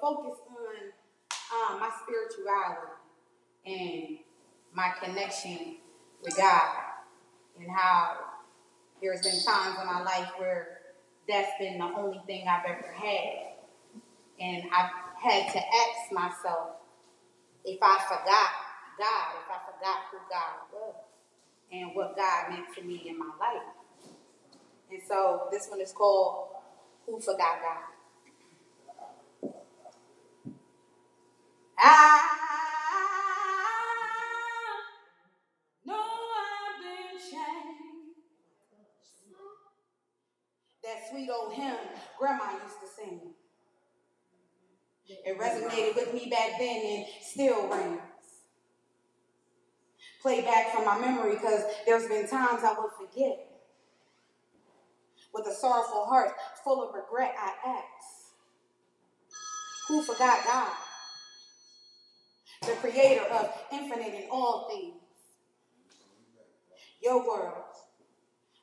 focus on um, my spirituality and my connection with God, and how there's been times in my life where that's been the only thing I've ever had, and I've had to ask myself if I forgot God, if I forgot who God was, and what God meant to me in my life. And so this one is called Who Forgot God. Ah, I know I've been changed. That sweet old hymn grandma used to sing. It resonated with me back then and still rings. Play back from my memory because there's been times I would forget. With a sorrowful heart full of regret, I ask, Who forgot God? The creator of infinite and all things. Your world,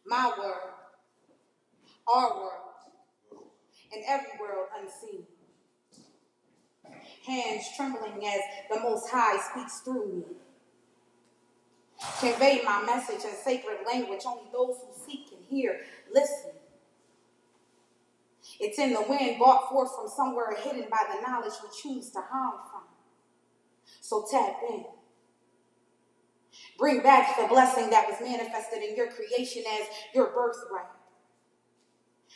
my world, our world, and every world unseen. Hands trembling as the Most High speaks through me. Convey my message in sacred language only those who seek can hear. Listen. It's in the wind brought forth from somewhere hidden by the knowledge we choose to hide from. So tap in. Bring back the blessing that was manifested in your creation as your birthright.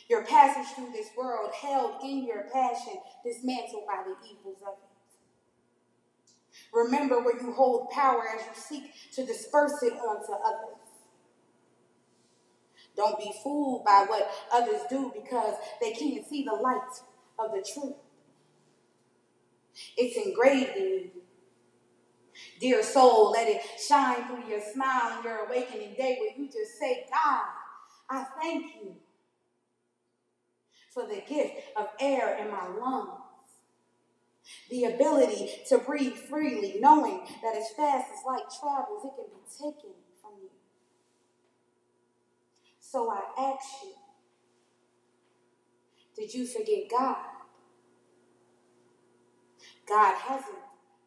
Your passage through this world held in your passion, dismantled by the evils of it. Remember where you hold power as you seek to disperse it onto others. Don't be fooled by what others do because they can't see the light of the truth. It's engraved in you. Dear soul, let it shine through your smile and your awakening day where you just say, God, I thank you for the gift of air in my lungs. The ability to breathe freely, knowing that as fast as light travels, it can be taken from you. So I ask you, did you forget God? God hasn't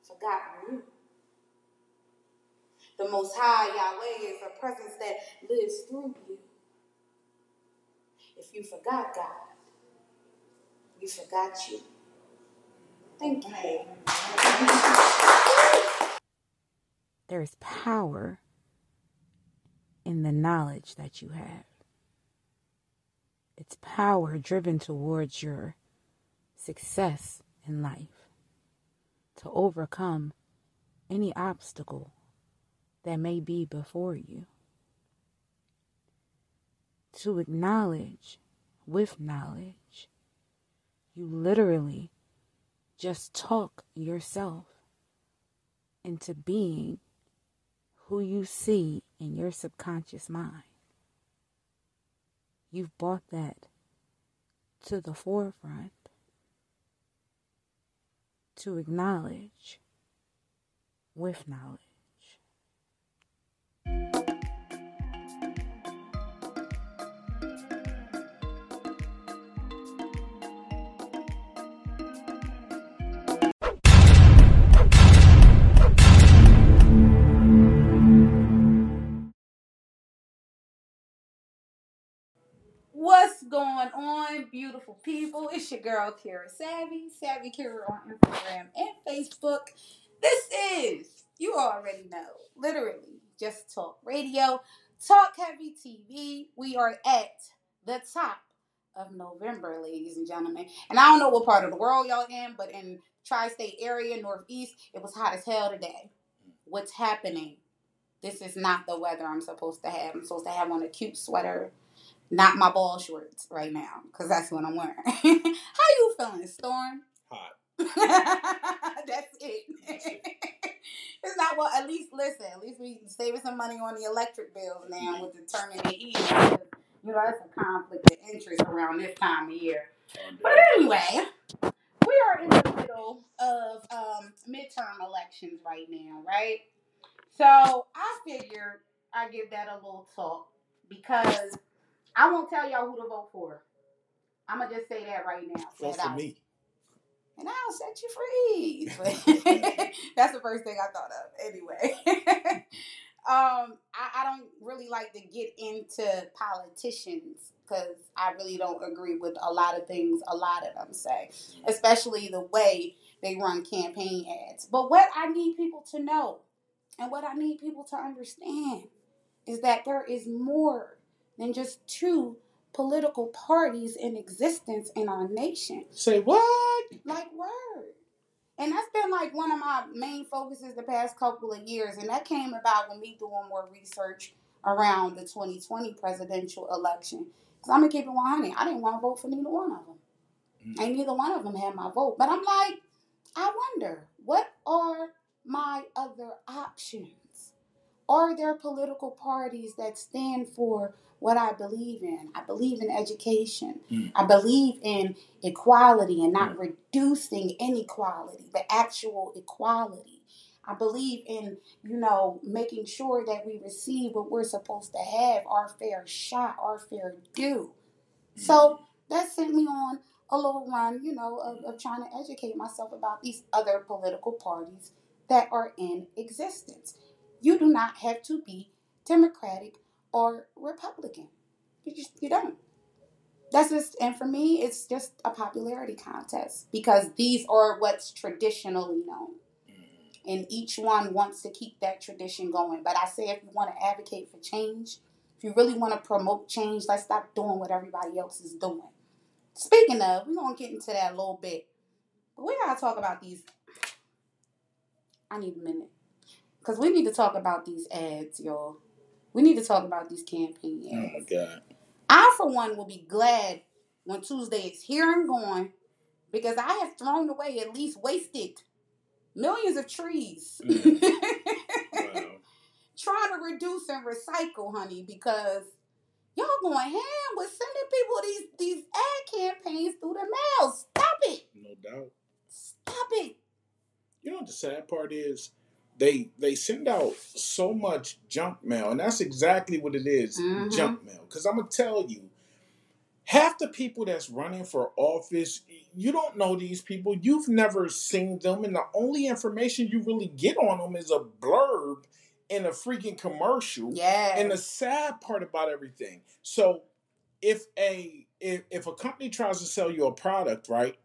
forgotten you. The Most High Yahweh is a presence that lives through you. If you forgot God, you forgot you. Thank you. There's power in the knowledge that you have. It's power driven towards your success in life to overcome any obstacle that may be before you. To acknowledge with knowledge, you literally just talk yourself into being who you see in your subconscious mind. You've brought that to the forefront to acknowledge with knowledge. What's going on, beautiful people? It's your girl Kara Savvy, Savvy Kara on Instagram and Facebook. This is, you already know, literally just talk radio, talk heavy TV. We are at the top of November, ladies and gentlemen. And I don't know what part of the world y'all in, but in tri-state area, northeast, it was hot as hell today. What's happening? This is not the weather I'm supposed to have. I'm supposed to have on a cute sweater not my ball shorts right now because that's what I'm wearing. How you feeling, Storm? Hot. that's it. it's not well. At least listen. At least we saving some money on the electric bills now with the turning the heat. You know that's a conflict of interest around this time of year. But anyway, we are in the middle of um, midterm elections right now, right? So I figured I give that a little talk because I won't tell y'all who to vote for. I'm gonna just say that right now. Vote for me. And I'll set you free. That's the first thing I thought of. Anyway, um, I, I don't really like to get into politicians because I really don't agree with a lot of things a lot of them say, especially the way they run campaign ads. But what I need people to know and what I need people to understand is that there is more than just two political parties in existence in our nation. Say what? Like word. And that's been like one of my main focuses the past couple of years. And that came about with me doing more research around the 2020 presidential election. Because I'm going to keep it 100. I didn't want to vote for neither one of them. Mm-hmm. And neither one of them had my vote. But I'm like, I wonder, what are my other options? Are there political parties that stand for what I believe in? I believe in education. Mm. I believe in equality and not mm. reducing inequality, but actual equality. I believe in, you know, making sure that we receive what we're supposed to have, our fair shot, our fair due. Mm. So that sent me on a little run, you know, of, of trying to educate myself about these other political parties that are in existence. You do not have to be Democratic or Republican. You just you don't. That's just and for me it's just a popularity contest because these are what's traditionally known. Mm-hmm. And each one wants to keep that tradition going. But I say if you want to advocate for change, if you really want to promote change, let's stop doing what everybody else is doing. Speaking of, we're gonna get into that a little bit. But we gotta talk about these. I need a minute. Because we need to talk about these ads, y'all. We need to talk about these campaign ads. Oh my God. I, for one, will be glad when Tuesday is here and gone because I have thrown away, at least wasted, millions of trees. Mm. wow. Trying to reduce and recycle, honey, because y'all going ham with sending people these these ad campaigns through the mail. Stop it. No doubt. Stop it. You know what the sad part is? They they send out so much junk mail, and that's exactly what it is, mm-hmm. junk mail. Because I'm gonna tell you, half the people that's running for office, you don't know these people. You've never seen them, and the only information you really get on them is a blurb in a freaking commercial. Yeah. And the sad part about everything, so if a if, if a company tries to sell you a product, right,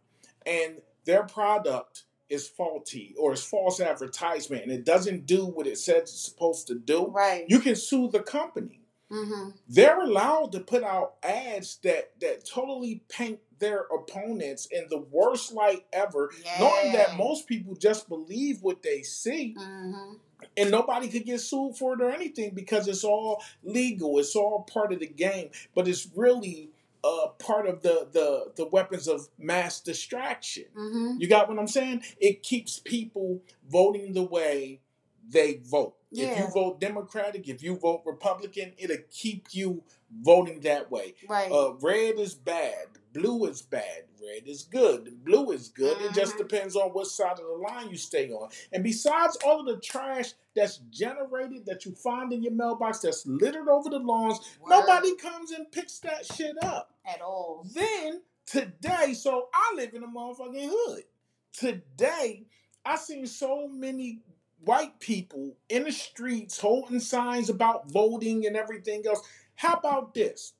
and their product is faulty or is false advertisement and it doesn't do what it says it's supposed to do, right. you can sue the company. Mm-hmm. They're allowed to put out ads that that totally paint their opponents in the worst light ever, yeah. knowing that most people just believe what they see. Mm-hmm. And nobody could get sued for it or anything because it's all legal. It's all part of the game. But it's really uh, part of the, the the weapons of mass distraction. Mm-hmm. You got what I'm saying? It keeps people voting the way they vote. Yeah. If you vote Democratic, if you vote Republican, it'll keep you voting that way. Right. Uh, red is bad. Blue is bad. Red is good. Blue is good. It just mm-hmm. depends on what side of the line you stay on. And besides all of the trash that's generated that you find in your mailbox that's littered over the lawns, Word. nobody comes and picks that shit up. At all. Then today, so I live in a motherfucking hood. Today, I seen so many white people in the streets holding signs about voting and everything else. How about this?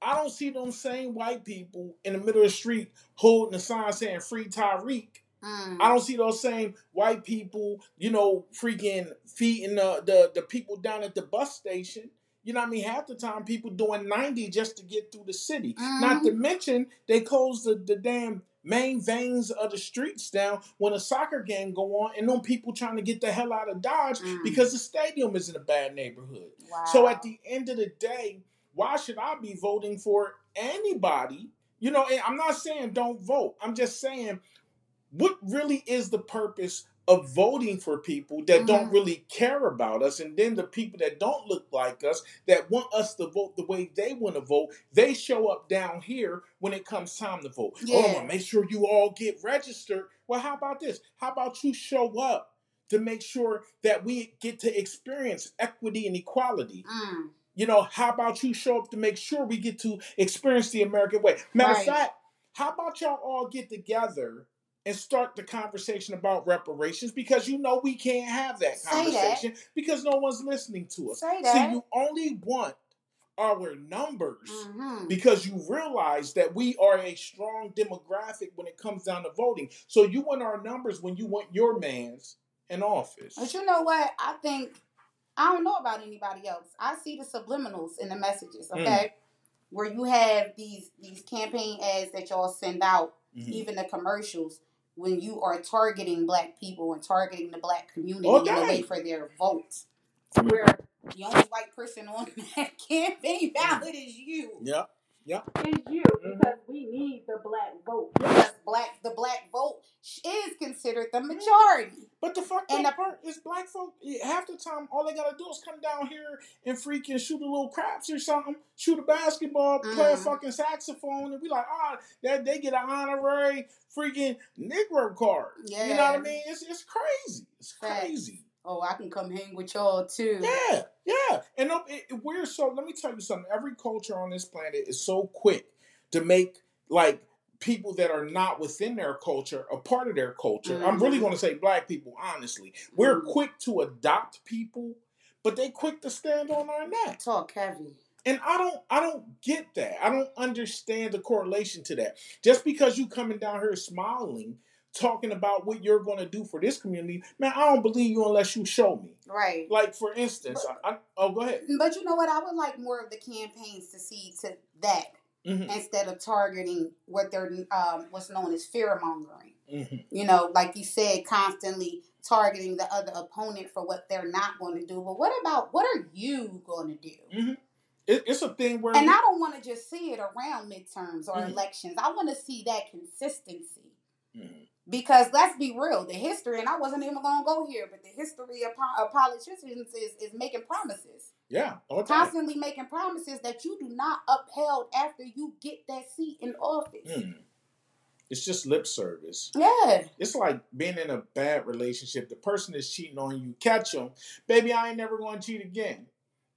I don't see them same white people in the middle of the street holding a sign saying "Free Tariq." Mm. I don't see those same white people, you know, freaking feeding the, the the people down at the bus station. You know what I mean? Half the time, people doing ninety just to get through the city. Mm. Not to mention, they close the, the damn main veins of the streets down when a soccer game go on and them people trying to get the hell out of Dodge mm. because the stadium is in a bad neighborhood. Wow. So at the end of the day, why should I be voting for anybody? You know, I'm not saying don't vote. I'm just saying what really is the purpose of voting for people that mm-hmm. don't really care about us and then the people that don't look like us that want us to vote the way they want to vote they show up down here when it comes time to vote yeah. oh make sure you all get registered well how about this how about you show up to make sure that we get to experience equity and equality mm. You know how about you show up to make sure we get to experience the american way matter of fact how about y'all all get together and start the conversation about reparations because you know we can't have that Say that. conversation because no one's listening to us. Say See, that. you only want our numbers Mhm. because you realize that we are a strong demographic when it comes down to voting. So you want our numbers when you want your man's in office. But you know what? I think I don't know about anybody else. I see the subliminals in the messages, Mm. okay? Where you have these these campaign ads that y'all send out, Mhm. even the commercials, when you are targeting black people and targeting the black community Okay. in a way for their votes. Where the only white person on that campaign ballot is you. Yep. Is you Mhm. because we need the black vote. Because black the black vote is considered the majority. But the fucked And the- part is black folk half the time all they gotta do is come down here and freaking shoot a little craps or something, shoot a basketball, play a Mm. fucking saxophone, and we like, ah, they, they get an honorary freaking Negro card. Yeah. You know what I mean? It's it's crazy. It's Facts. crazy. Oh, I can come hang with y'all too. Yeah, yeah. And it, it- we're so. Let me tell you something. Every culture on this planet is so quick to make like people that are not within their culture a part of their culture. I'm really going to say black people. Honestly, we're Mhm. quick to adopt people, but they quick to stand on our neck. Talk heavy. And I don't, I don't get that. I don't understand the correlation to that. Just because you coming down here smiling, talking about what you're going to do for this community, man, I don't believe you unless you show me. Right. Like for instance, I, I, oh, go ahead. But you know what? I would like more of the campaigns to see to that Mhm, instead of targeting what they're um, what's known as fear mongering. mhm. You know, like you said, constantly targeting the other opponent for what they're not going to do. But what about what are you going to do? It, it's a thing where And I don't want to just see it around midterms or Mhm. elections. I want to see that consistency. Mhm. Because let's be real, the history, and I wasn't even going to go here, but the history of, po- of politicians is, is making promises. yeah, time. Constantly making promises that you do not upheld after you get that seat in office. Mm. It's just lip service. Yeah. It's like being in a bad relationship. The person is cheating on you, catch them, baby. I ain't never going to cheat again,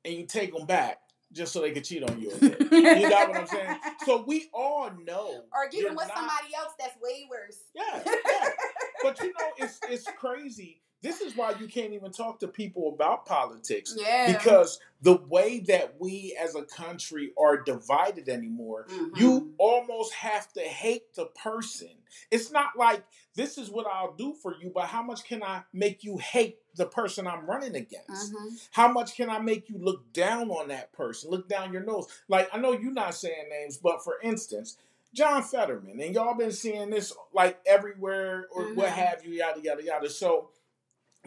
and you take them back just so they could cheat on you you got what I'm saying? So we all know. Or you're with not- somebody else that's way worse. Yeah, yeah. but you know, it's it's crazy. This is why you can't even talk to people about politics. Yeah. Because the way that we as a country are divided anymore, Mhm. you almost have to hate the person. It's not like this is what I'll do for you, but how much can I make you hate the person I'm running against? Mhm. How much can I make you look down on that person, look down your nose? Like I know you're not saying names, but for instance, John Fetterman, and y'all been seeing this like everywhere or what Mhm. have you, yada yada yada. So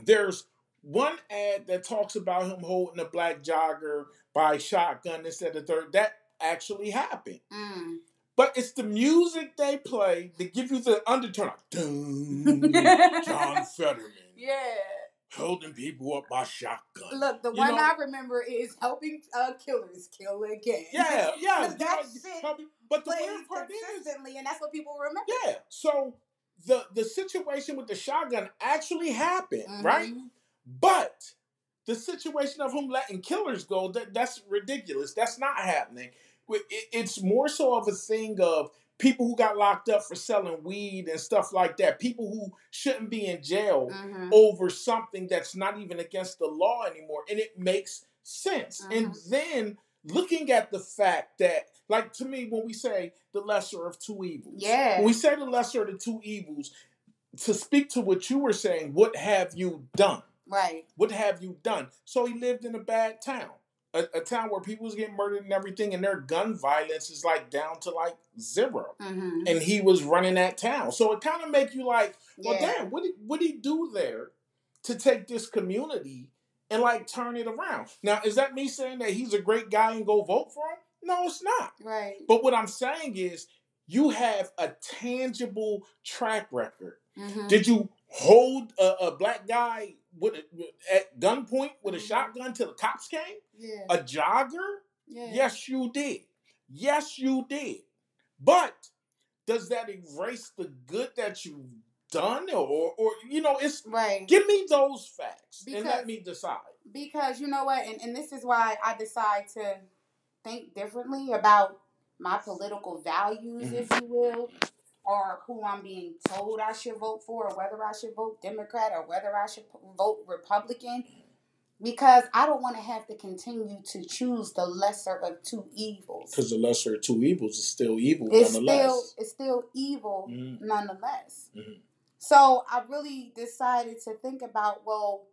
there's one ad that talks about him holding a black jogger by shotgun instead of third. That actually happened. Mm. But it's the music they play that give you the undertone. Like, John Fetterman Yeah. holding people up by shotgun. Look, the You one know- I remember is helping uh, killers kill again. Yeah, yeah. that shit but the weird part is, and that's what people remember. yeah. So the the situation with the shotgun actually happened, Mhm. right? But the situation of him letting killers go, that, that's ridiculous. That's not happening. It- it- It's more so of a thing of people who got locked up for selling weed and stuff like that. People who shouldn't be in jail Mhm. over something that's not even against the law anymore. And it makes sense. And Mhm. then looking at the fact that, like to me, when we say the lesser of two evils, Yeah. when we say the lesser of the two evils, to speak to what you were saying, what have you done? Right. What have you done? So he lived in a bad town, a, a town where people was getting murdered and everything, and their gun violence is like down to like 0 Mm-hmm. And he was running that town, so it kind of make you like, well, yeah. damn, what did what did he do there to take this community and like turn it around? Now, is that me saying that he's a great guy and go vote for him? No, it's not. Right. But what I'm saying is, you have a tangible track record. Mm-hmm. Did you hold a, a black guy with a, at gunpoint with a Mhm. shotgun till the cops came? yeah. A jogger? yeah. Yes, you did. Yes, you did. But does that erase the good that you've done, or, or you know, it's Right. give me those facts and let me decide. because you know what and, and this is why i decide to think differently about my political values, if you will, or who I'm being told I should vote for, or whether I should vote Democrat or whether I should vote Republican, because I don't want to have to continue to choose the lesser of two evils. Because the lesser of two evils is still evil It's nonetheless. still it's still evil Mhm. nonetheless. Mhm. So I really decided to think about well,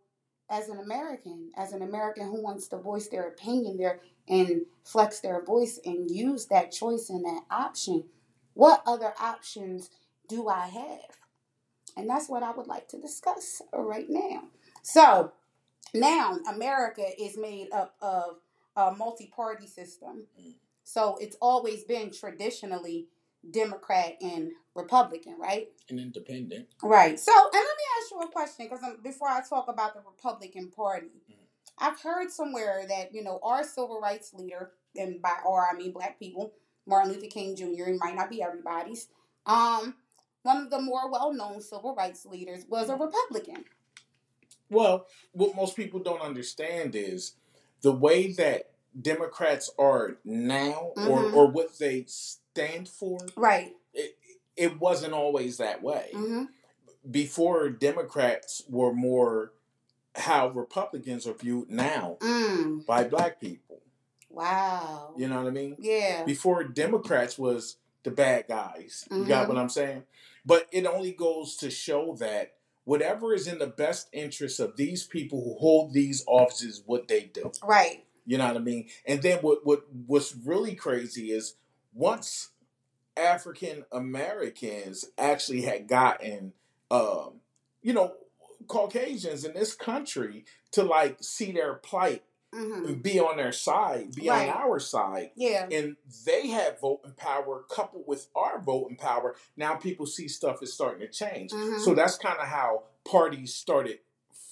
as an American, as an American who wants to voice their opinion there and flex their voice and use that choice and that option, what other options do I have? And that's what I would like to discuss right now. So now America is made up of a multi-party system. Mm. So it's always been traditionally Democrat and Republican, right? An independent. Right. So, and let me ask you a question because before I talk about the Republican Party, Mhm. I've heard somewhere that you know our civil rights leader, and by or I mean black people, Martin Luther King Jr. It might not be everybody's. Um, one of the more well-known civil rights leaders was a Republican. Well, what most people don't understand is the way that Democrats are now, or, Mhm. or what they stand for. Right. It, wasn't always that way. hmm Before Democrats were more how Republicans are viewed now Mm. by black people. Wow. You know what I mean? Yeah. Before Democrats was the bad guys. You got Mhm. what I'm saying? But it only goes to show that whatever is in the best interest of these people who hold these offices, what they do. Right. You know what I mean? And then what what what's really crazy is once African Americans actually had gotten um, you know, Caucasians in this country to like see their plight hmm and be on their side, be Right. on our side. Yeah. And they have voting power coupled with our voting power. Now people see stuff is starting to change. Mhm. So that's kind of how parties started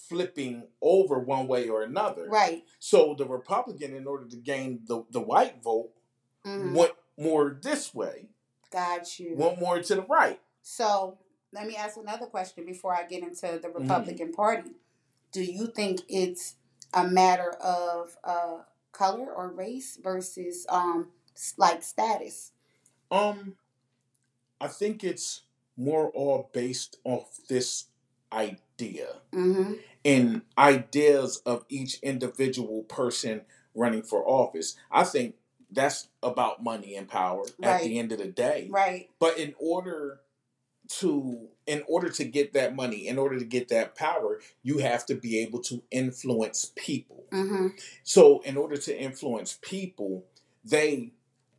flipping over one way or another. Right. So the Republican, in order to gain the, the white vote, hmm went more this way, Got you. One more to the right. So let me ask another question before I get into the Mm-hmm. Republican Party. Do you think it's a matter of uh, color or race versus um, like status? Um, I think it's more all based off this idea Mm-hmm. and ideas of each individual person running for office. I think that's about money and power at the end of the day. Right. But in order to in order to get that money, in order to get that power, you have to be able to influence people. Mm-hmm. So in order to influence people, they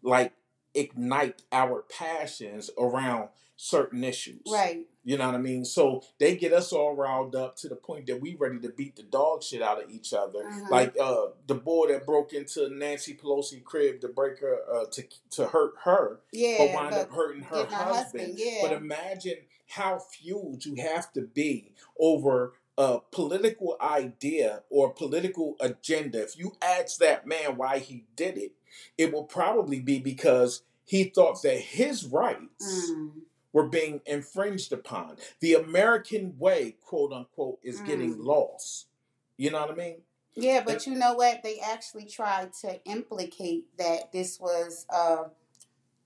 like ignite our passions around certain issues. Right. You know what I mean? So they get us all riled up to the point that we ready to beat the dog shit out of each other. Mhm. Like uh, the boy that broke into Nancy Pelosi crib to break her uh, to to hurt her, Yeah. but wind but up hurting her her husband. husband, yeah. But imagine how fueled you have to be over a political idea or political agenda. If you ask that man why he did it, it will probably be because he thought that his rights Mm. Were being infringed upon. The American way, quote unquote, is getting Mm. lost. You know what I mean? Yeah, but you know what? They actually tried to implicate that this was uh,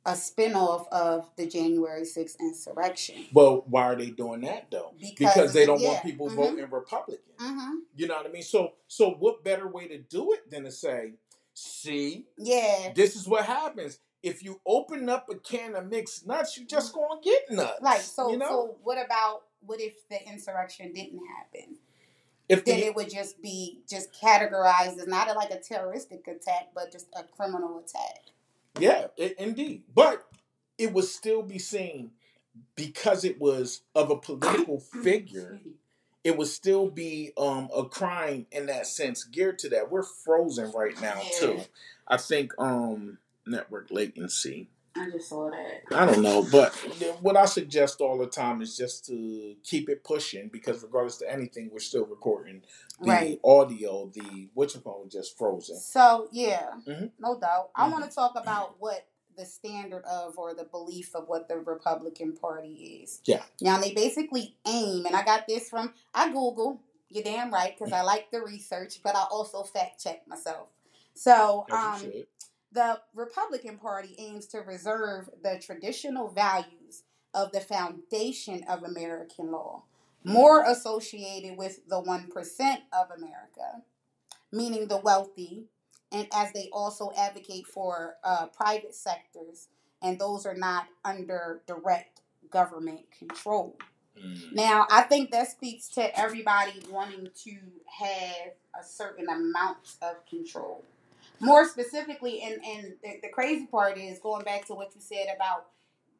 a spinoff of the January 6th insurrection. Well, why are they doing that though? Because Because they don't yeah, want people mhm. voting Republican. Mm-hmm. You know what I mean? So, so what better way to do it than to say, "See, Yeah. this is what happens if you open up a can of mixed nuts. You're just gonna get nuts." Like so. you know, So what about what if the insurrection didn't happen? if Then the it would just be just categorized as not like a terroristic attack, but just a criminal attack. Yeah, i indeed. But it would still be seen because it was of a political figure. It would still be um, a crime in that sense, geared to that. We're frozen right now too. I think um, network latency. I just saw that. I don't know, but what I suggest all the time is just to keep it pushing because regardless to anything, we're still recording the Right. audio. The your phone just frozen. So yeah, Mhm. no doubt. I Mhm. want to talk about what the standard of or the belief of what the Republican Party is. Yeah. Now they basically aim, and I got this from I Google. You're damn right because I like the research, but I also fact check myself. So um. The Republican Party aims to reserve the traditional values of the foundation of American law, more associated with the 1% of America, meaning the wealthy, and as they also advocate for uh, private sectors, and those are not under direct government control. Mm. Now, I think that speaks to everybody wanting to have a certain amount of control. More specifically, and, and the, the crazy part is going back to what you said about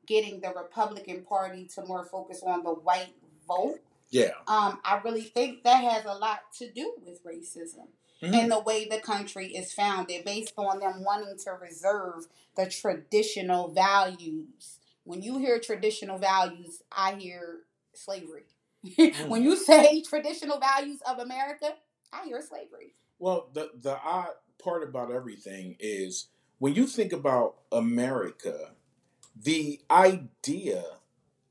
getting the Republican Party to more focus on the white vote. Yeah. Um, I really think that has a lot to do with racism Mhm. and the way the country is founded, based on them wanting to reserve the traditional values. When you hear traditional values, I hear slavery. when you say traditional values of America, I hear slavery. Well, the the odd part about everything is when you think about America, the idea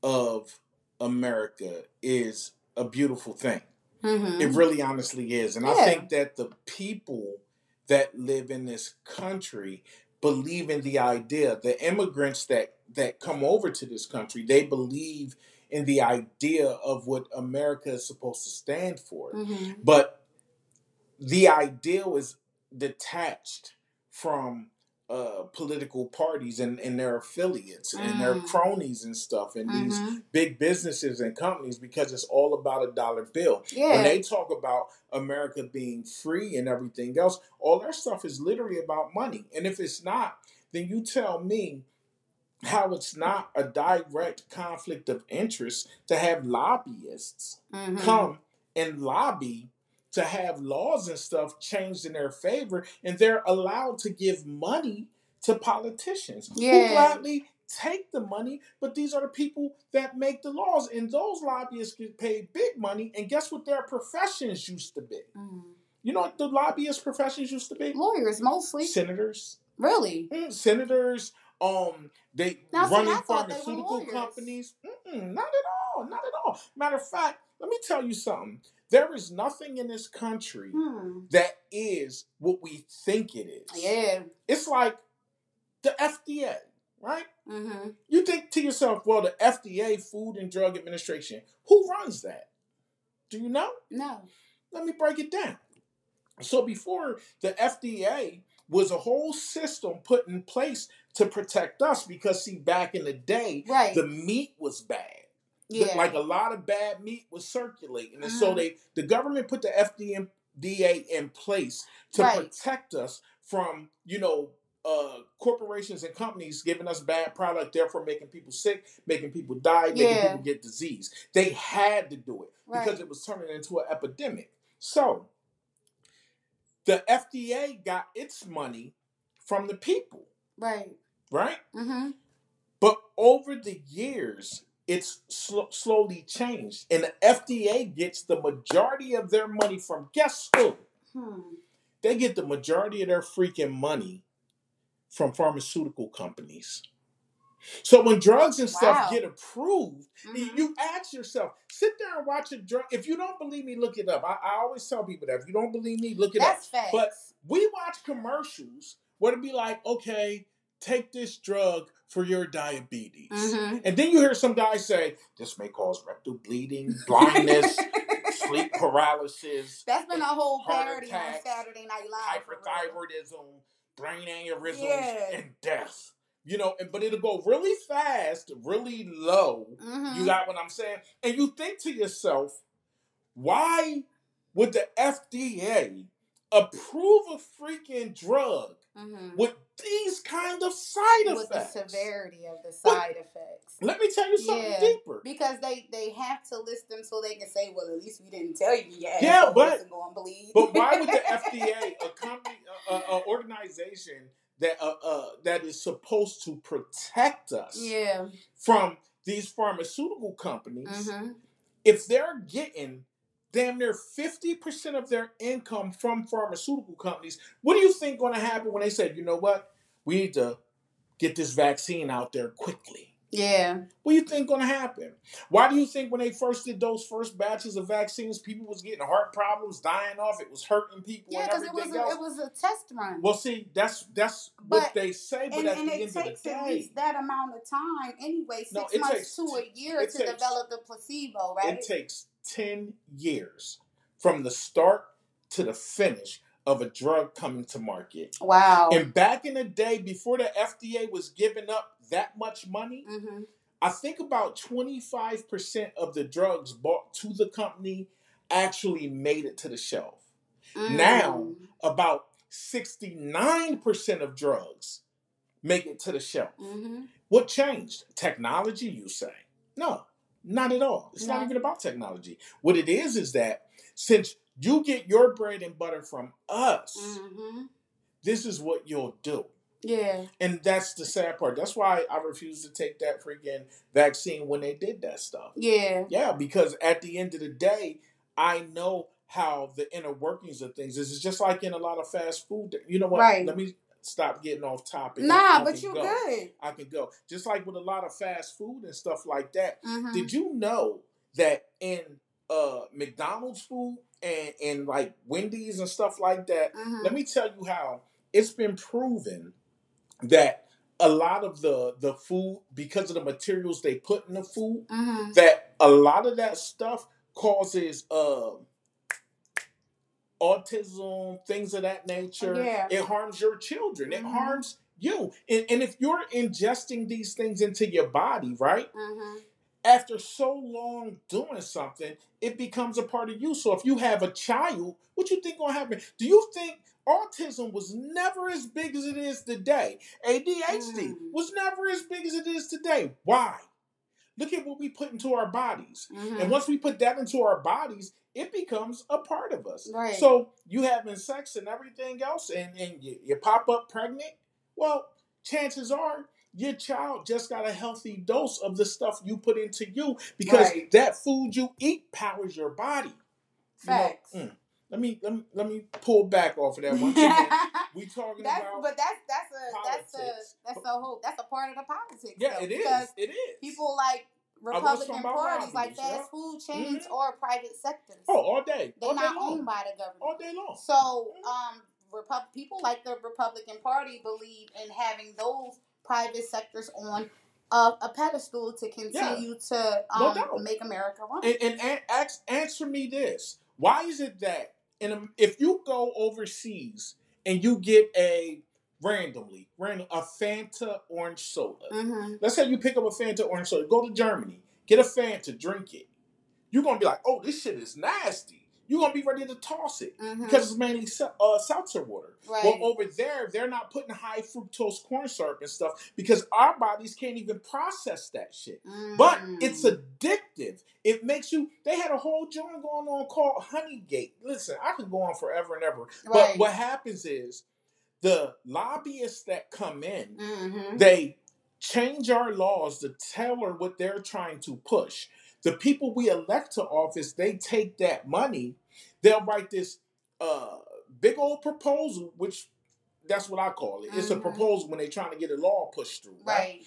of America is a beautiful thing. Mm-hmm. It really honestly is. And I think that the people that live in this country believe in the idea. The immigrants that that come over to this country, they believe in the idea of what America is supposed to stand for. Mm-hmm. But the ideal is detached from uh, political parties and, and their affiliates and their Mm. cronies and stuff and these Mm-hmm. big businesses and companies because it's all about a dollar bill. Yeah. When they talk about America being free and everything else, all their stuff is literally about money. And if it's not, then you tell me how it's not a direct conflict of interest to have lobbyists Mhm. come and lobby to have laws and stuff changed in their favor, and they're allowed to give money to politicians who gladly take the money. But these are the people that make the laws, and those lobbyists get paid big money. And guess what their professions used to be? Mhm. You know what the lobbyist professions used to be? Lawyers mostly. Senators, Really? Mm, senators. Um, they Now, see, running they pharmaceutical companies. Mm-mm, not at all. Not at all. Matter of fact, let me tell you something. There is nothing in this country Hmm. that is what we think it is. Yeah. It's like the FDA, right? Mm-hmm. You think to yourself, well, the FDA, Food and Drug Administration, who runs that? Do you know? No. Let me break it down. So before the FDA was a whole system put in place to protect us because see back in the day Right. the meat was bad. Yeah. Like a lot of bad meat was circulating. And so Mhm. they the government put the FDA in place to Right. protect us from, you know, uh, corporations and companies giving us bad product, therefore making people sick, making people die, making Yeah. people get disease. They had to do it because it was turning into an epidemic. So the FDA got its money from the people, right. right? Mm-hmm. But over the years, it's sl- slowly changed, and the FDA gets the majority of their money from guess who? Hmm. They get the majority of their freaking money from pharmaceutical companies. So when drugs and stuff Wow. get approved, Mhm. you ask yourself, sit there and watch a drug. If you don't believe me, look it up. I, I always tell people that if you don't believe me, look it up. That's facts. But we watch commercials where it'd be like, okay, take this drug for your diabetes. Mhm. And then you hear some guy say, this may cause rectal bleeding, blindness, sleep paralysis, That's been a whole parody on Saturday Night Live. hyperthyroidism, brain aneurysms, Yeah. and death. You know, and, but it'll go really fast, really low. Mhm. You got what I'm saying? And you think to yourself, why would the FDA approve a freaking drug Mhm. with these kind of side effects. With the severity of the But- side effects. Let me tell you something Yeah. deeper. Because they they have to list them so they can say, well, at least we didn't tell you yet. Yeah, but- going bleed. But why would the FDA, a company, a, a, a organization that uh, uh, that is supposed to protect us yeah. from these pharmaceutical companies, Mm-hmm. if they're getting damn near 50% of their income from pharmaceutical companies, what do you think going to happen when they said, you know what, we need to get this vaccine out there quickly? Yeah. What do you think gonna happen? Why do you think when they first did those first batches of vaccines, people was getting heart problems, dying off, it was hurting people Yeah, because it was a, else? it was a test run. well, see, that's that's what they say, but and at and the it end of the takes at least that amount of time anyway, six No, months takes- to a year to takes- develop the placebo, right? it takes ten years from the start to the finish of a drug coming to market. wow. And back in the day, before the FDA was giving up that much money, hmm I think about 25% of the drugs bought to the company actually made it to the shelf. Mm. Now, about 69% of drugs make it to the shelf. hmm What changed? Technology, you say? No, not at all. It's not even about technology. What it is is that since you get your bread and butter from us, hmm this is what you'll do. Yeah. And that's the sad part. That's why I refused to take that freaking vaccine when they did that stuff. Yeah. Yeah, because at the end of the day, I know how the inner workings of things is. It's just like in a lot of fast food. You know what? Right. Let me stop getting off topic. Nah, but you go. good. I can go. Just like with a lot of fast food and stuff like that. hmm Did you know that in uh McDonald's food and, and like Wendy's and stuff like that, hmm let me tell you how it's been proven that a lot of the the food because of the materials they put in the food hmm that a lot of that stuff causes uh, autism things of that nature Yeah. it harms your children it Mhm. harms you and, and if you're ingesting these things into your body right hmm after so long doing something, it becomes a part of you. So if you have a child, what you think gonna happen? Do you think autism was never as big as it is today? ADHD Mm. was never as big as it is today. Why? Look at what we put into our bodies. hmm And once we put that into our bodies, it becomes a part of us. Right. So you having sex and everything else, and, and you, you pop up pregnant, well, chances are your child just got a healthy dose of the stuff you put into you because Right. that food you eat powers your body. You know, Facts. mm, let me let me let me pull back off of that again. We talking that's about but that's that's a that's a that's a whole that's a part of the politics. yeah, though, it is. It is. people like Republican parties, like fast yeah. food chains Mhm. or private sectors. oh, all day. They're all not long. owned by the government. all day long. So, um, Repub- people like the Republican Party believe in having those private sectors on a, a pedestal to continue to um, doubt. make America run. And, and a- ask, answer me this: Why is it that in a, if you go overseas and you get a randomly random a Fanta orange soda, hmm let's say you pick up a Fanta orange soda, go to Germany, get a Fanta, drink it, you're gonna be like, "Oh, this shit is nasty." You're gonna be ready to toss it hmm because it's mainly uh, seltzer water. right. Well, over there, they're not putting high fructose corn syrup and stuff because our bodies can't even process that shit. But Mm. it's addictive. It makes you. They had a whole joint going on called Honeygate. Listen, I could go on forever and ever. But what happens is the lobbyists that come in, Mhm. they change our laws to tailor what they're trying to push. The people we elect to office, they take that money. They'll write this uh, big old proposal, which that's what I call it. It's a Mhm. proposal when they're trying to get a law pushed through. Right.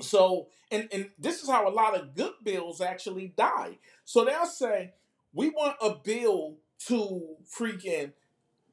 So, and and this is how a lot of good bills actually die. So they'll say, we want a bill to freaking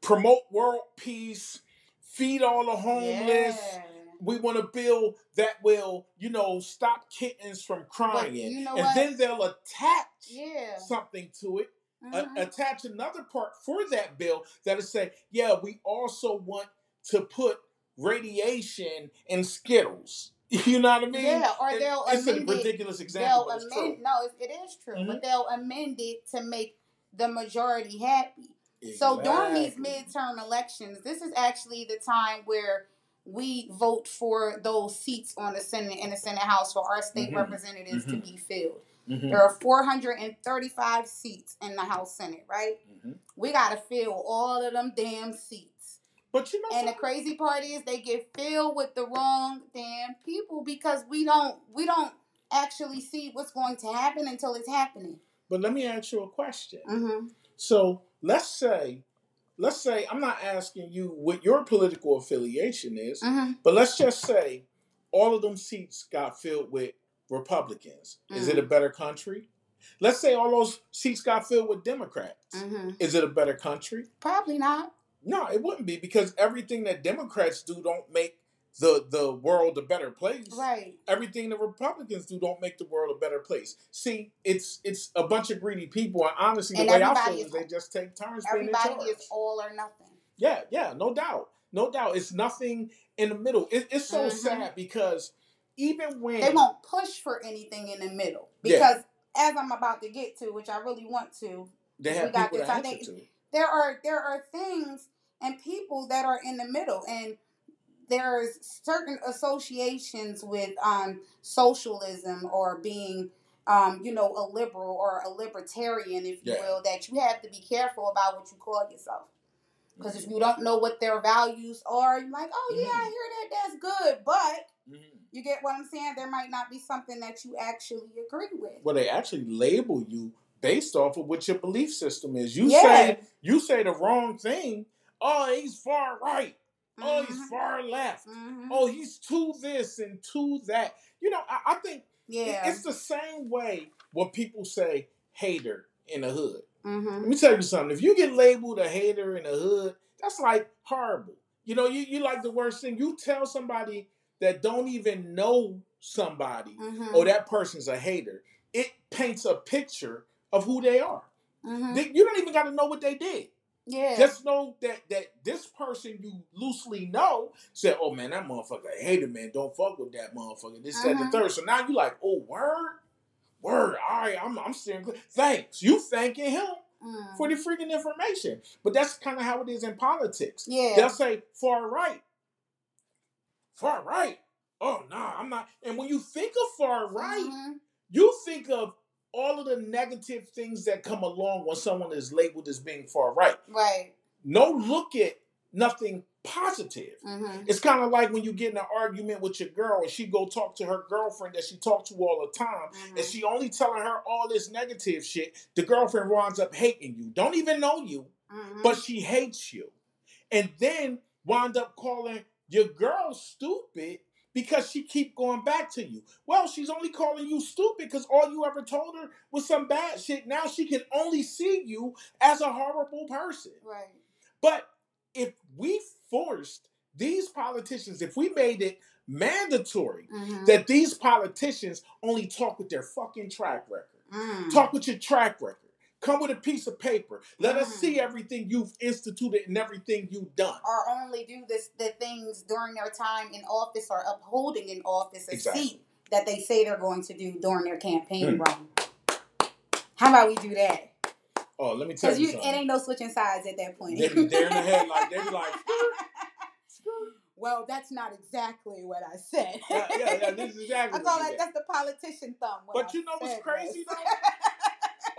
promote world peace, feed all the homeless. Yeah. We want a bill that will, you know, stop kittens from crying. you know and what? then they'll attach Yeah. something to it, a- Mhm. attach another part for that bill that'll say, yeah, we also want to put radiation in Skittles. You know what I mean? Yeah, or It- they'll it's a amend it. ridiculous example, they'll amend. true. No, it, is true, Mhm. but they'll amend it to make the majority happy. So during these midterm elections, this is actually the time where we vote for those seats on the Senate and the Senate House for our state Mhm. representatives to Mhm. be filled. Mhm, There are 435 seats in the House Senate, right? mhm. We got to fill all of them damn seats. But you know, And the crazy part is they get filled with the wrong damn people because we don't we don't actually see what's going to happen until it's happening. but let me ask you a question. Mm-hmm. So let's say, let's say I'm not asking you what your political affiliation is, Mm-hmm. but let's just say all of them seats got filled with Republicans. Is it a better country? Let's say all those seats got filled with Democrats. hmm Is it a better country? Probably not. No, it wouldn't be because everything that Democrats do don't make the the world a better place. Right. Everything the Republicans do don't make the world a better place. See, it's it's a bunch of greedy people, and honestly, the And way I feel is is- they just take turns being Everybody charge. is all or nothing. Yeah, yeah, no doubt, no doubt. It's nothing in the middle. It, it's so Mhm. sad because even when They won't push for anything in the middle Yeah. because, as I'm about to get to, which I really want to, they we have got people this, to I think- to. there are there are things and people that are in the middle and there's certain associations with um socialism or being um you know a liberal or a libertarian if you Yeah. will that you have to be careful about what you call yourself because if you don't know what their values are you're like oh yeah i Mhm. hear that that's good but Mhm. you get what i'm saying there might not be something that you actually agree with Well, they actually label you based off of what your belief system is. You Yeah. say you say the wrong thing. Oh, he's far right. Oh, he's Mhm. far left. Mhm. Oh, he's to this and to that. You know, I, I think it- yeah it's the same way when people say hater in the hood. hmm Let me tell you something. If you get labeled a hater in the hood, that's like horrible. You know, you, you like the worst thing. You tell somebody that don't even know somebody, hmm or that person's a hater, it paints a picture of who they are. hmm They- you don't even got to know what they did. Yeah Just know that that this person you loosely know said, "Oh man, that motherfucker a hater, man. Don't fuck with that motherfucker." This, said Mhm. the third. So now you like, "Oh, word, word. All right, I'm I'm steering clear. Thanks. You thanking him Mm. for the freaking information." But that's kind of how it is in politics. Yeah. They'll say far right, far right. Oh no, nah, I'm not. And when you think of far right, Mhm. you think of all of the negative things that come along when someone is labeled as being far right. Right. No look at nothing positive. hmm It's kind of like when you get in an argument with your girl and she go talk to her girlfriend that she talk to all the time Mm-hmm. and she only telling her all this negative shit. The girlfriend winds up hating you. Don't even know you, hmm but she hates you. And then wind up calling your girl stupid because she keep going back to you. Well, she's only calling you stupid because all you ever told her was some bad shit. Now she can only see you as a horrible person. Right. But if we forced these politicians, if we made it mandatory hmm that these politicians only talk with their fucking track record, Mm. talk with your track record, come with a piece of paper, let us Mm. see everything you've instituted and everything you've done. Or only do this the things during their time in office or upholding in office a Exactly. seat that they say they're going to do during their campaign Mm. run. How about we do that? Oh, let me tell you, you it ain't no switching sides at that point. They be there in the head like they be like, well, that's not exactly what I said. yeah, yeah, yeah, this is exactly. I call that that's the politician thumb. But I you know what's crazy was.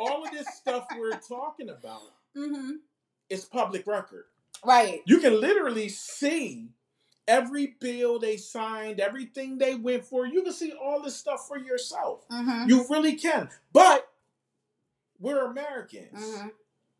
All of this stuff we're talking about hmm is public record. Right. You can literally see every bill they signed, everything they went for. You can see all this stuff for yourself. hmm You really can. But we're Americans. hmm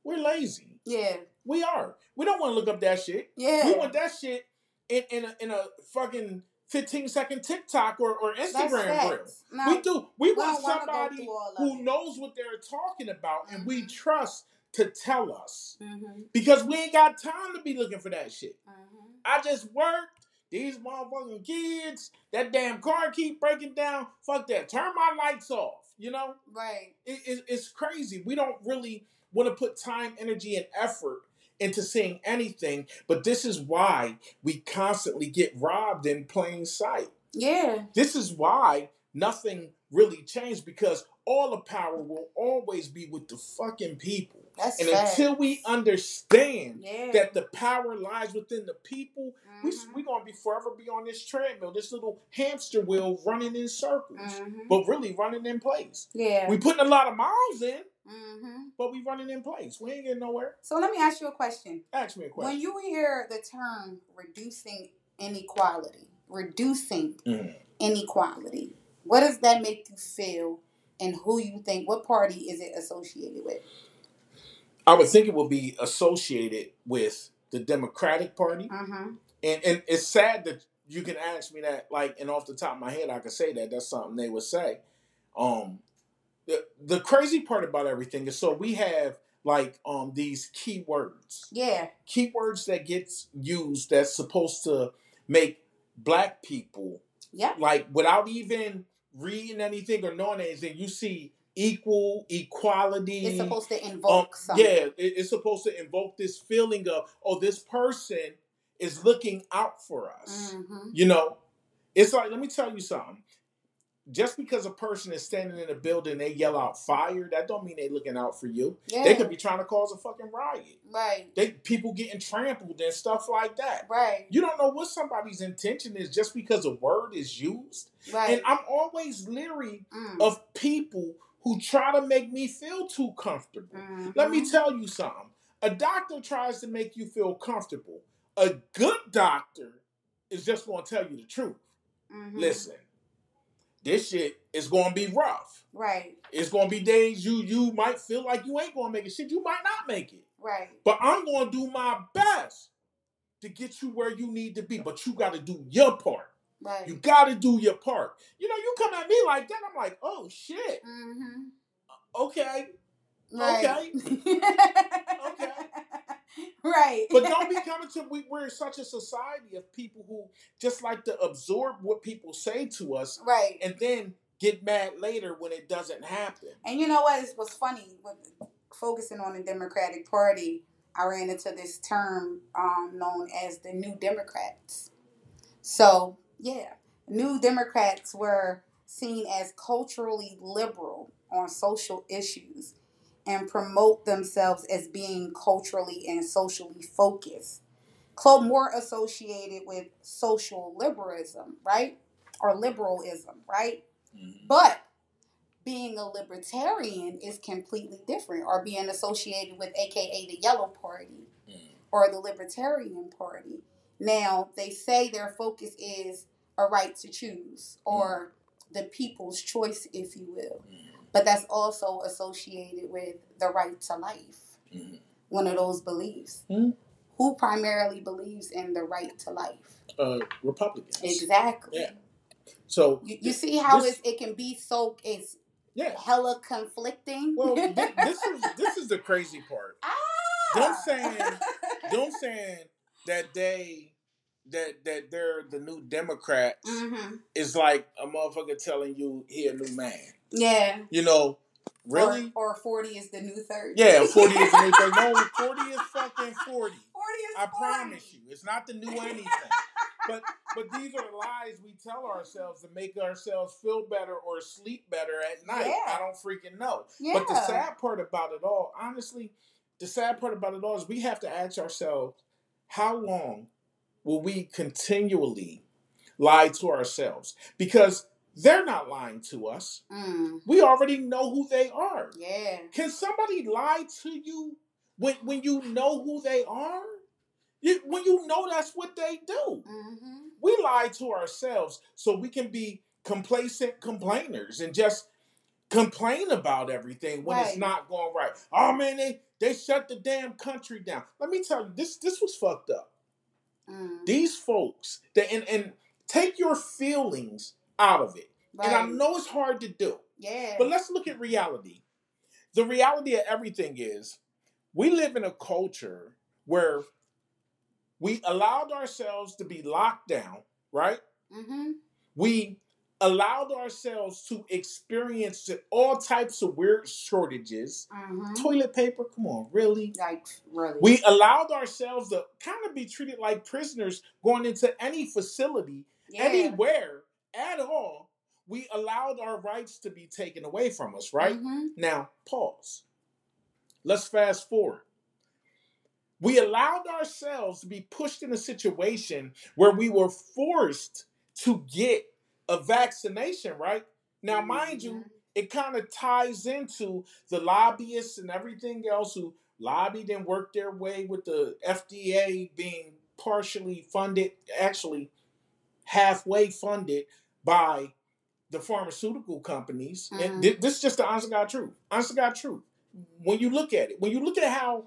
We're lazy. Yeah. We are. We don't want to look up that shit. Yeah. We want that shit in, in, a, in a fucking 15 second TikTok or, or Instagram reel. Now, we do. We, we want don't wanna go somebody through all of who it. knows what they're talking about and we Mhm. trust to tell us. hmm Because we ain't got time to be looking for that shit. hmm I just worked. These motherfucking kids, that damn car keep breaking down. Fuck that. Turn my lights off. You know, Right. it, it- it's crazy. We don't really want to put time, energy, and effort into seeing anything. But this is why we constantly get robbed in plain sight. Yeah. This is why nothing really changed because all the power will always be with the fucking people. That's And facts. until we understand yeah. that the power lies within the people, we Mhm. we are gonna be forever be on this treadmill, this little hamster wheel running in circles, Mhm. but really running in place. yeah. We putting a lot of miles in, hmm but we running in place. We ain't getting nowhere. So let me ask you a question. Ask me a question. When you hear the term reducing inequality, reducing Mhm. inequality, what does that make you feel? And who you think? What party is it associated with? I would think it would be associated with the Democratic Party, Mm-hmm. and and it's sad that you can ask me that, like, and off the top of my head, I could say that. That's something they would say. Um, the the crazy part about everything is, so we have like um these keywords, Yeah. keywords that gets used that's supposed to make black people yeah like without even reading anything or knowing anything. You see equal equality. It's supposed to um, invoke something. yeah, it- it's supposed to invoke this feeling of, oh, this person is looking out for us. hmm You know, it's like, let me tell you something. Just because a person is standing in a building, they yell out fire, that don't mean they looking out for you. Yeah. They could be trying to cause a fucking riot. right. They people getting trampled and stuff like that. Right. You don't know what somebody's intention is just because a word is used. Right. And I'm always leery Mm. of people who try to make me feel too comfortable. Mhm. Let me tell you something. A doctor tries to make you feel comfortable. A good doctor is just going to tell you the truth. Mhm. Listen, this shit is to be rough. Right. It's to be days you you might feel like you ain't to make it. Shit, you might not make it. Right. But I'm to do my best to get you where you need to be. But you got to do your part. Right. You got to do your part. You know, you come at me like that, I'm like, oh shit. hmm Okay. Right. Okay. Okay. Right. But don't be coming to we, we're such a society of people who just like to absorb what people say to us right. and then get mad later when it doesn't happen. And you know what? It was funny with focusing on the Democratic Party. I ran into this term um, known as the New Democrats. So yeah, New Democrats were seen as culturally liberal on social issues and promote themselves as being culturally and socially focused. Club More associated with social liberalism, right? Or liberalism, right? Mm-hmm. But being a libertarian is completely different, or being associated with AKA the Yellow Party mm. or the Libertarian Party. Now, they say their focus is a right to choose or mm. the people's choice, if you will. Mm. But that's also associated with the right to life, Mhm. one of those beliefs. Mhm. Who primarily believes in the right to life? Uh, Republicans. Exactly. Yeah. So You, you see how This- it's, it can be so it's yeah. hella conflicting. Well, thi- this is this is the crazy part. ah! Them saying them saying that they that that they're the new Democrats hmm is like a motherfucker telling you he a new man. Yeah. You know, really? Or, or forty is the new thirty. Yeah, 40 is the new thing. No, 40 is fucking 40. Forty is. I 40. promise you. It's not the new anything. But but these are the lies we tell ourselves to make ourselves feel better or sleep better at night. Yeah. I don't freaking know. Yeah. But the sad part about it all, honestly, the sad part about it all is we have to ask ourselves, how long will we continually lie to ourselves? Because they're not lying to us. Mm, We already know who they are. yeah. Can somebody lie to you when when you know who they are? You, when you know that's what they do. hmm We lie to ourselves so we can be complacent complainers and just complain about everything when it's not going right. Oh man, they they shut the damn country down. Let me tell you, this this was fucked up. Mm, These folks, that and and take your feelings out of it. And I know it's hard to do. Yeah. But let's look at reality. The reality of everything is we live in a culture where we allowed ourselves to be locked down, right? hmm We allowed ourselves to experience all types of weird shortages. hmm Toilet paper, come on, really? Like really. We allowed ourselves to kind of be treated like prisoners going into any facility, yeah. anywhere at all. We allowed our rights to be taken away from us, right? hmm Now, pause. Let's fast forward. We allowed ourselves to be pushed in a situation where we were forced to get a vaccination, right? Now, mind you, it kind of ties into the lobbyists and everything else who lobbied and worked their way with the FDA being partially funded, actually halfway funded by the pharmaceutical companies. And Mhm. thi- this is just the honest to God truth. Honest to God truth. When you look at it, when you look at how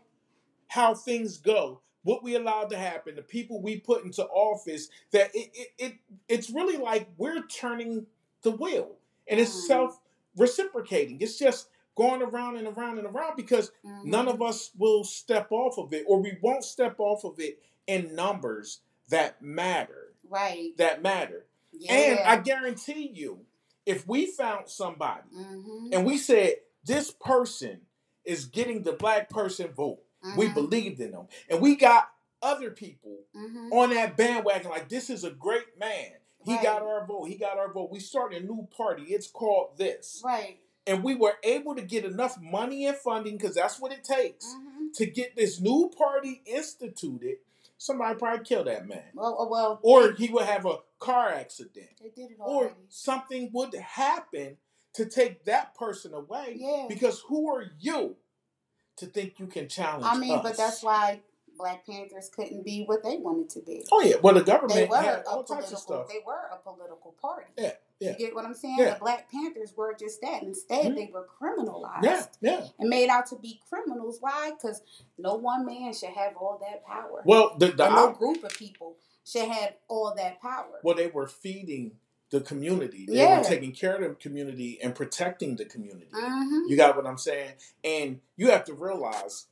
how things go, what we allowed to happen, the people we put into office, that it, it, it it's really like we're turning the wheel and it's Mm. self reciprocating. It's just going around and around and around because Mhm. none of us will step off of it or we won't step off of it in numbers that matter. Right. That matter. Yeah. And I guarantee you, if we found somebody Mhm. and we said this person is getting the black person vote, we Mhm. believed in them, and we got other people Mhm. on that bandwagon like this is a great man. He Right. got our vote. He got our vote. We started a new party. It's called this. Right. And we were able to get enough money and funding because that's what it takes Mhm. to get this new party instituted. Somebody probably kill that man. Well, uh, well, Or he would have a car accident. they did it Or something would happen to take that person away. Yeah. Because who are you to think you can challenge I mean, us? but that's why Black Panthers couldn't be what they wanted to be. Oh yeah, well the government They were had a all types political. of stuff. They were a political party. Yeah, yeah. You get what I'm saying? Yeah. The Black Panthers were just that. Instead, Mhm. they were criminalized Yeah, yeah. and made out to be criminals. Why? Because no one man should have all that power. Well, the, the no group of people should have all that power. well they were feeding the community. They Yeah. were taking care of the community and protecting the community. hmm You got what I'm saying? And you have to realize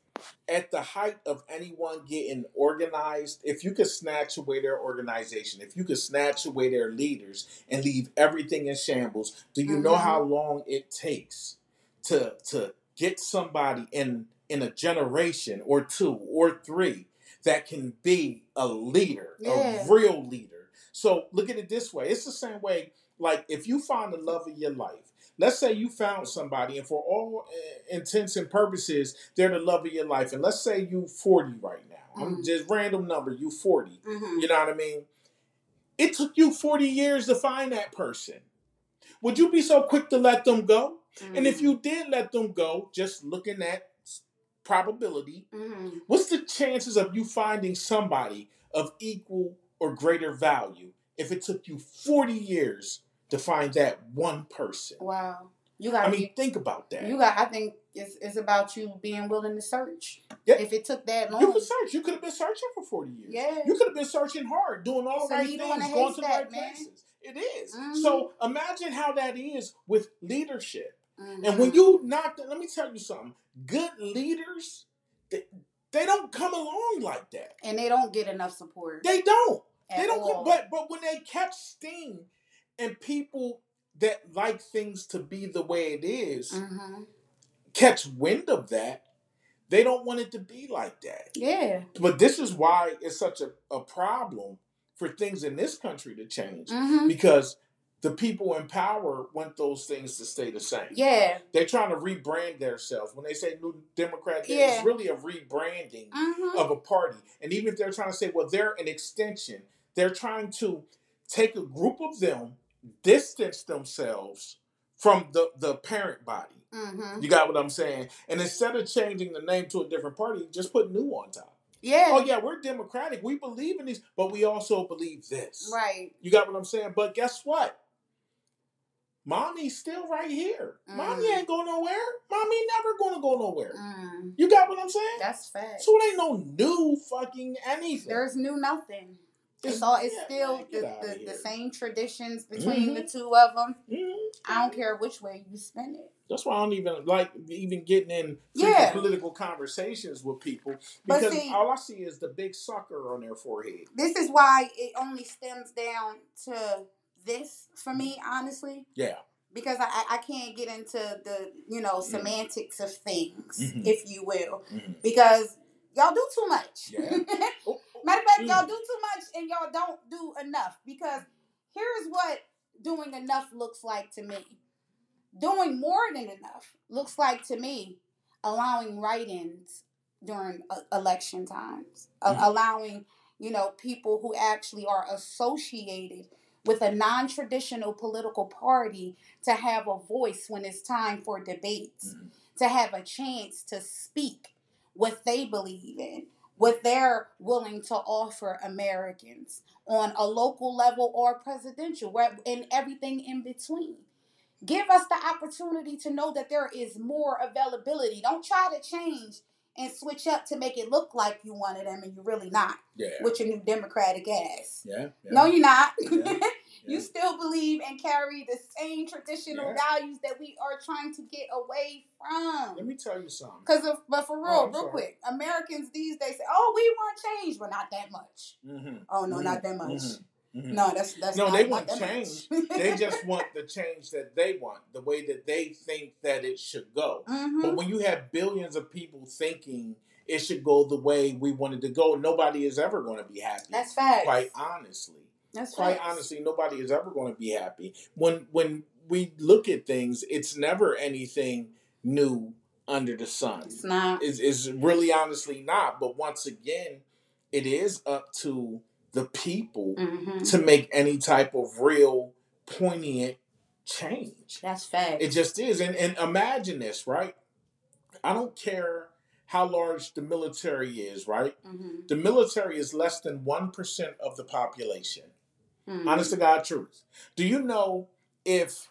at the height of anyone getting organized, if you could snatch away their organization, if you could snatch away their leaders and leave everything in shambles, do you know Mhm. how long it takes to to get somebody in in a generation or two or three that can be a leader, Yeah. a real leader? So look at it this way. It's the same way like if you find the love of your life let's say you found somebody and for all uh, intents and purposes they're the love of your life. And let's say you 40 right now. I'm Mhm. just random number you 40 hmm you know what i mean? It took you 40 years to find that person. Would you be so quick to let them go? And Mm-hmm. if you did let them go just looking at probability hmm what's the chances of you finding somebody of equal or greater value if it took you 40 years to find that one person wow, you got. I mean, think about that. you got. I think it's it's about you being willing to search. Yeah. If it took that long, You could search. You could have been searching for 40 years. Yeah. You could have been searching hard, doing all the right things, going to the right man. places. It is. Mhm. So imagine how that is with leadership. Mhm. And when you knock, let me tell you something. Good leaders, they, they don't come along like that. and they don't get enough support. They don't. at they don't. all. But but when they catch steam, and people that like things to be the way it is Mhm. catch wind of that, they don't want it to be like that. Yeah. But this is why it's such a, a problem for things in this country to change hmm because the people in power want those things to stay the same. Yeah. They're trying to rebrand themselves. When they say New Democrat, Yeah. it's really a rebranding hmm of a party. And even if they're trying to say, well, they're an extension, they're trying to take a group of them, distance themselves from the, the parent body. hmm You got what I'm saying? And instead of changing the name to a different party, just put new on top. Yeah. Oh yeah, we're democratic. We believe in these, but we also believe this. Right. You got what I'm saying? But guess what? Mommy's still right here. Mommy Mm. ain't going nowhere. Mommy never gonna go nowhere. Mm. You got what I'm saying? That's fact. so it ain't no new fucking anything. There's new nothing. It's, It's- all. It's still the, the, the same traditions between the Mhm. two of them. Mhm. I don't care which way you spin it. That's why I don't even like even getting in Yeah. political conversations with people because see- all I see is the big sucker on their forehead. This is why it only stems down to this for me, honestly. Yeah. because I, I can't get into the you know semantics of things, Mhm. if you will, because y'all do too much. Yeah. Matter of fact, Mm. y'all do too much and y'all don't do enough. Because here's what doing enough looks like to me. Doing more than enough looks like to me allowing write-ins during uh, election times, Mhm. allowing you know people who actually are associated with a non-traditional political party to have a voice when it's time for debates, Mhm. to have a chance to speak what they believe in, what they're willing to offer Americans on a local level or presidential, where- and everything in between. Give us the opportunity to know that there is more availability. Don't try to change and switch up to make it look like you one of them and you're really not Yeah. with your new Democratic ass. Yeah. yeah. No, you're not. Yeah. you still believe and carry the same traditional Yeah. values that we are trying to get away from. Let me tell you something. Because, but for real, Oh, real sorry. quick, Americans these days say, "Oh, we want change, but not that much." Mm-hmm. Oh no, Mhm. not that much. Mm-hmm. No, that's that's No, not, they want change. they just want the change that they want, the way that they think that it should go. Mhm. But when you have billions of people thinking it should go the way we wanted to go, nobody is ever going to be happy. That's facts. quite honestly. That's Quite facts. honestly, nobody is ever going to be happy. When when we look at things, it's never anything new under the sun. It's not. Is is really honestly not. But once again, it is up to the people hmm to make any type of real poignant change. That's fact. It just is. And and imagine this, right? I don't care how large the military is, right? Mhm. The military is less than 1% of the population. Mhm. Honest to God truth. Do you know if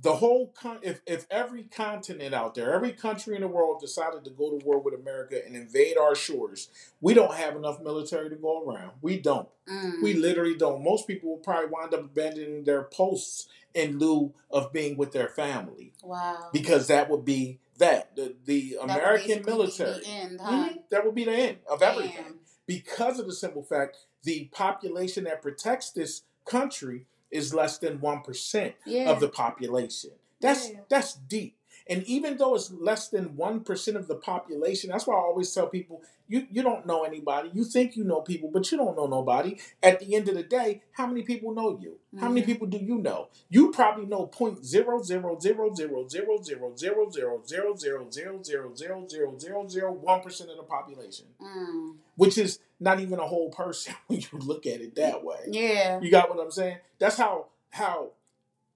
the whole con- if if every continent out there, every country in the world decided to go to war with America and invade our shores, we don't have enough military to go around. We don't. Mm. We literally don't. Most people will probably wind up abandoning their posts in lieu of being with their family wow. because that would be that the the That would American be military. the end, huh? Mhm. That would be the end of everything Damn. because of the simple fact the population that protects this country is less than one percent Yeah. of the population. That's Yeah. that's deep. And even though it's less than one percent of the population, that's why I always tell people you, you don't know anybody. You think you know people, but you don't know nobody. At the end of the day, how many people know you? How many Mhm. people do you know? You probably know point zero zero zero zero zero zero zero zero zero zero zero zero zero zero zero zero one percent of the population Mm. which is not even a whole person when you look at it that way. Yeah. You got what I'm saying? That's how how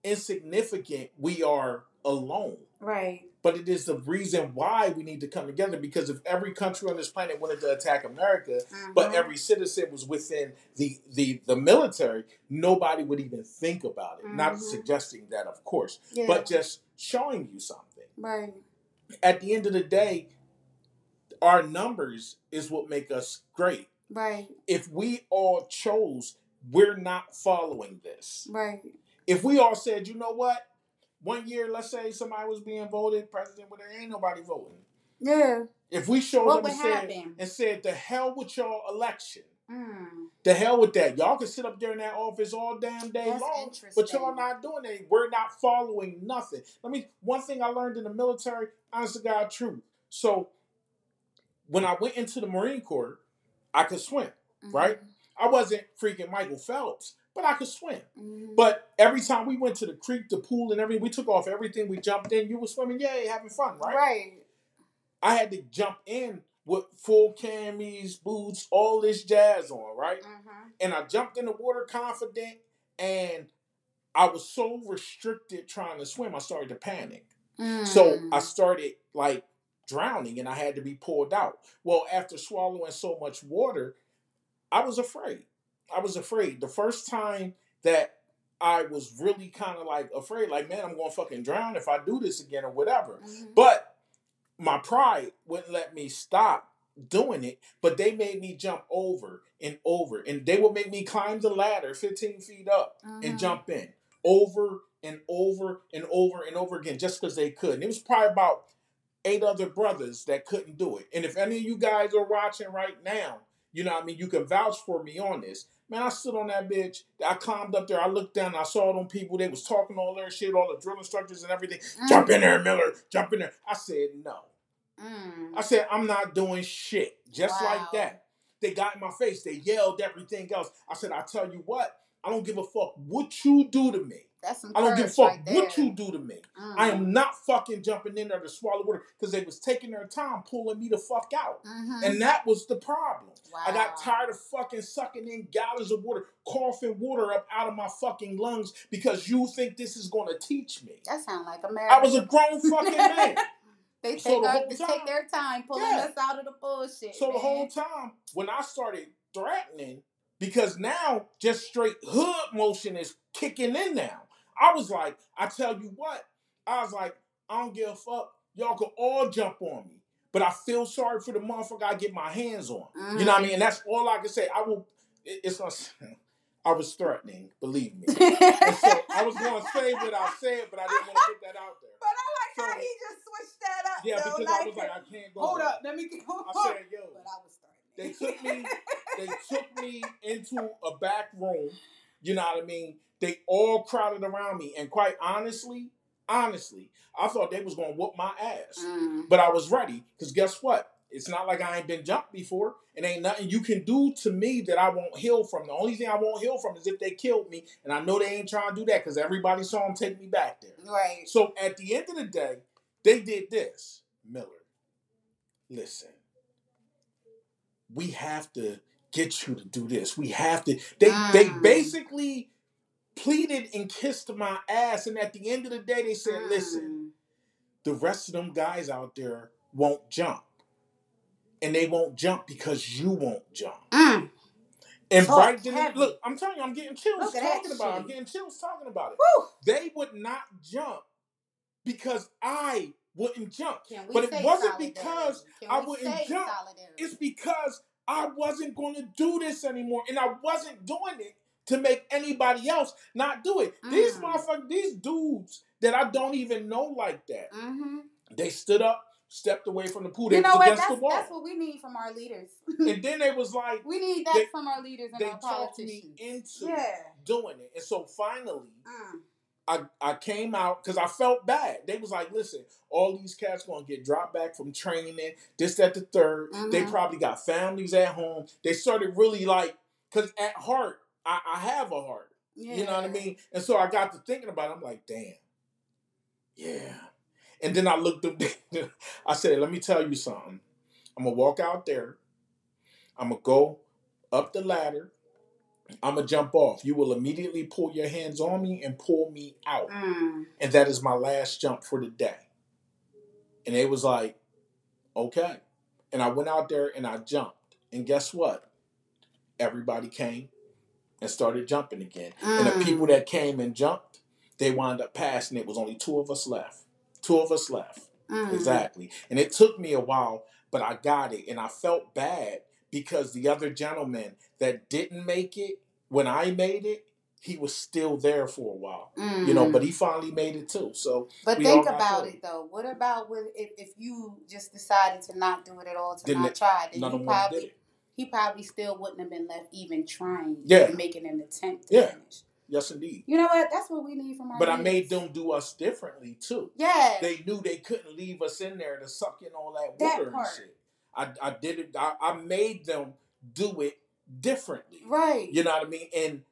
insignificant we are alone. Right. But it is the reason why we need to come together because if every country on this planet wanted to attack America, but Mhm. every citizen was within the the the military, nobody would even think about it. Not Mhm. suggesting that, of course, yeah. but just showing you something. right. At the end of the day, our numbers is what make us great. Right. if we all chose, we're not following this. Right. If we all said, you know what, one year, let's say somebody was being voted president, but there ain't nobody voting. Yeah. If we showed What up and said, and said, the hell with y'all election, Mm. the hell with that, y'all can sit up there in that office all damn day That's long, but y'all not doing it. We're not following nothing. Let me. One thing I learned in the military, honest to God, truth. So when I went into the Marine Corps, I could swim. Right? I wasn't freaking Michael Phelps, but I could swim. Mhm. But every time we went to the creek, the pool, and everything, we took off everything. We jumped in. You were swimming, yay, having fun, right? Right. I had to jump in with full camis, boots, all this jazz on, right? Mhm. And I jumped in the water confident, and I was so restricted trying to swim, I started to panic. So Mm. I started like drowning, and I had to be pulled out. Well, after swallowing so much water, I was afraid. I was afraid. The first time that I was really kind of like afraid, like, man, I'm going to fucking drown if I do this again or whatever. Mhm. But my pride wouldn't let me stop doing it, but they made me jump over and over. And they would make me climb the ladder 15 feet up and Mhm. jump in over and over and over and over again just because they could. And it was probably about eight other brothers that couldn't do it. And if any of you guys are watching right now, you know what I mean, you can vouch for me on this. Man, I stood on that bitch. I climbed up there. I looked down. I saw them people. They was talking all their shit, all the drill instructors and everything. Mm. Jump in there, Miller. Jump in there. I said no. Mm. I said I'm not doing shit. Just Wow. like that. They got in my face. They yelled everything else. I said, I tell you what. I don't give a fuck what you do to me. That's some I don't give a fuck right what you do to me. Mm. I am not fucking jumping in there to swallow water because they was taking their time pulling me the fuck out. Mhm. And that was the problem. I got tired of fucking sucking in gallons of water, coughing water up out of my fucking lungs because you think this is gonna teach me. That sounds like America. I was a grown fucking man. They So take, the our, time- take their time pulling Yeah. us out of the bullshit. So the whole time when I started threatening, because now just straight hood motion is kicking in now. I was like, I tell you what, I was like, I don't give a fuck. Y'all can all jump on me. but I feel sorry for the motherfucker I get my hands on. You know what I mean? Mm. And that's all I can say. I will. it- It's not. I was threatening, believe me. So I was going to say what I said, but I didn't want to put that out there. But I like how he just switched that up. Yeah, though, because I was like, I can't go. hold there. up, let me get hold I said, yo, But I was they took me. They took me into a back room. You know what I mean? They all crowded around me, and quite honestly, honestly, I thought they was gonna whoop my ass. Mm. But I was ready because guess what? It's not like I ain't been jumped before. It ain't nothing you can do to me that I won't heal from. The only thing I won't heal from is if they killed me, and I know they ain't trying to do that because everybody saw them take me back there. Right. So at the end of the day, they did this. Miller, listen, we have to get you to do this. We have to. They they Mm. basically pleaded and kissed my ass, and at the end of the day, they said, "Listen, the rest of them guys out there won't jump, and they won't jump because you won't jump." Mm. And Talk right then, look, I'm telling you, I'm getting chills talking about. it. I'm getting chills talking about it. Woo. They would not jump because I wouldn't jump. But it wasn't solidarity? because I wouldn't jump. solidarity? It's because I wasn't going to do this anymore, and I wasn't doing it to make anybody else not do it. These Mm. motherfuckers, these dudes that I don't even know like that, Mm-hmm. they stood up, stepped away from the pool. They You know was what? against That's, the wall, that's what we need from our leaders. and then they was like, we need that They- from our leaders and they our politicians. into Yeah. doing it, and so finally. Mm. I, I came out because I felt bad. They was like, listen, all these cats gonna get dropped back from training, this, that, the 3rd They Mhm. probably got families at home. They started really like, because at heart, I, I have a heart. Yeah. You know what I mean? And so I got to thinking about it. I'm like, damn. Yeah. And then I looked up, I said, let me tell you something. I'm going to walk out there. I'm going to go up the ladder. I'm going to jump off. You will immediately pull your hands on me and pull me out. Mm. And that is my last jump for the day. And they was like, okay. And I went out there and I jumped. And guess what? Everybody came and started jumping again. And the Mm. people that came and jumped, they wound up passing. It was only two of us left. Two of us left. Mm. Exactly. And it took me a while, but I got it. And I felt bad because the other gentleman that didn't make it, when I made it, he was still there for a while. You know, Mm. but he finally made it too. So But think about it though. What about with if, if you just decided to not do it at all, to not it- try, then none you of them did probably it. He probably still wouldn't have been left even trying, Yeah. making an attempt to Yeah. finish. Yes, indeed. You know what? That's what we need from our. But I made them do us differently too. Yeah. They knew they couldn't leave us in there to suck in all that That water part. and shit. I, I did it. I, I made them do it differently. right. You know what I mean? And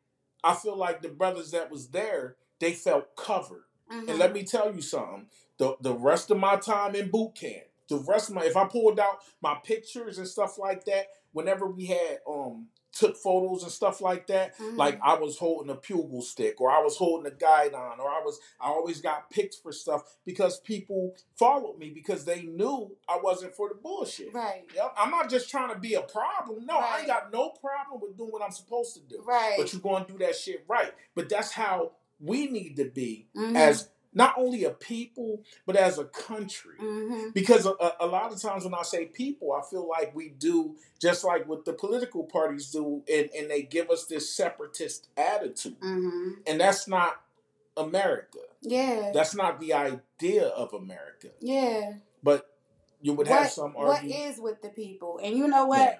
I feel like the brothers that was there, they felt covered. Mhm. And let me tell you something. The the rest of my time in boot camp, the rest of my if I pulled out my pictures and stuff like that, whenever we had um took photos and stuff like that, Mhm. like I was holding a pugil stick or I was holding a guidon or I was I always got picked for stuff because people followed me because they knew I wasn't for the bullshit. right. Yep. I'm not just trying to be a problem. No, I ain't got no problem with doing what I'm supposed to do. Right. But you're going to do that shit right. But that's how we need to be Mhm. as not only a people, but as a country. Mhm. Because a, a- lot of times when I say people, I feel like we do just like what the political parties do, and, and they give us this separatist attitude. Mhm. And that's not America. Yeah. That's not the idea of America. yeah. But you would have some what argue. is with the people? And you know what? Yeah.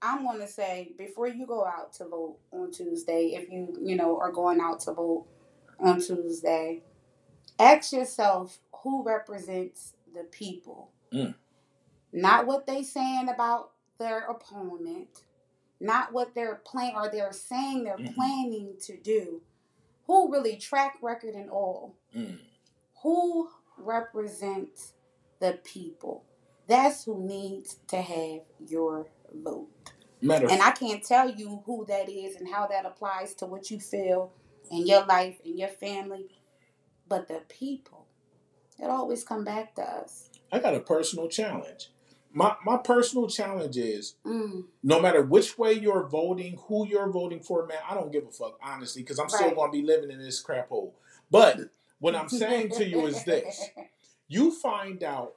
I'm going to say before you go out to vote on Tuesday, if you, you know, are going out to vote on Tuesday, ask yourself who represents the people. Mm. Not what they saying about their opponent, not what they're plan or they're saying they're Mhm. planning to do. Who really track record and all? Mm. Who represents the people? That's who needs to have your vote. Matter And I can't tell you who that is and how that applies to what you feel in your life and your family. But the people, it always come back to us. I got a personal challenge. My my personal challenge is Mm, no matter which way you're voting, who you're voting for, man, I don't give a fuck, honestly, because I'm still gonna be living in this crap hole. But what I'm saying to you is this. You find out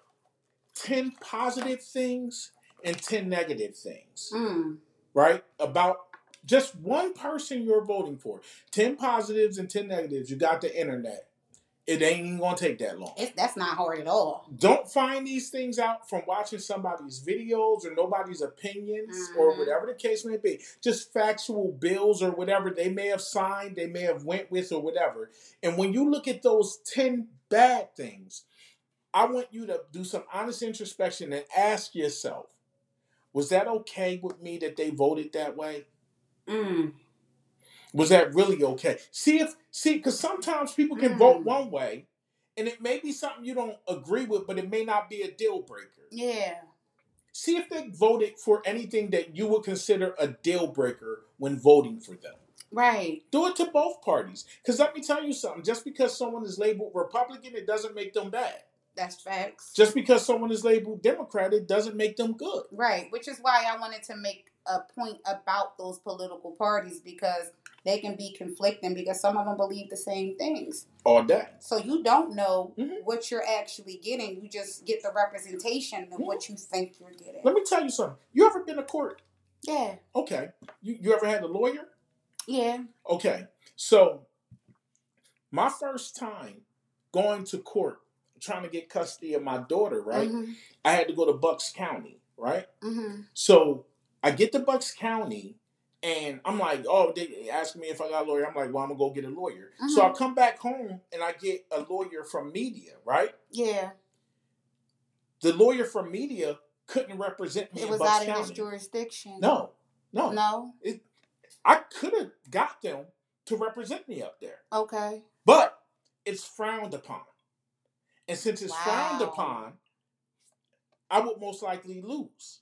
10 positive things and 10 negative things, Mm. right? About just one person you're voting for. 10 positives and 10 negatives. You got the internet. It ain't even gonna take that long. It's that's not hard at all. Don't find these things out from watching somebody's videos or nobody's opinions or Mhm. whatever the case may be. Just factual bills or whatever they may have signed, they may have went with or whatever. And when you look at those 10 bad things, I want you to do some honest introspection and ask yourself, was that okay with me that they voted that way? Mm. Was that really okay? See if see because sometimes people can Mm. vote one way, and it may be something you don't agree with, but it may not be a deal breaker. Yeah. See if they voted for anything that you would consider a deal breaker when voting for them. Right. Do it to both parties. Because let me tell you something: just because someone is labeled Republican, it doesn't make them bad. That's facts. Just because someone is labeled Democrat, it doesn't make them good. Right, which is why I wanted to make a point about those political parties because they can be conflicting because some of them believe the same things. All that. So you don't know Mhm. what you're actually getting. You just get the representation of Mhm. what you think you're getting. Let me tell you something. You ever been to court? Yeah, Okay. You you ever had a lawyer? yeah. Okay, so my first time going to court trying to get custody of my daughter, right? Mm-hmm, I had to go to Bucks County, right? mm-hmm. So I get to Bucks County and I'm like, oh, they ask me if I got a lawyer. I'm like, well, I'm gonna go get a lawyer. So mm-hmm. I come back home and I get a lawyer from Media, right? Yeah, The lawyer from Media couldn't represent me it was out of County. his jurisdiction. no, no, no. It, I could have got them to represent me up there. Okay. But it's frowned upon. And since it's frowned upon, I would most likely lose.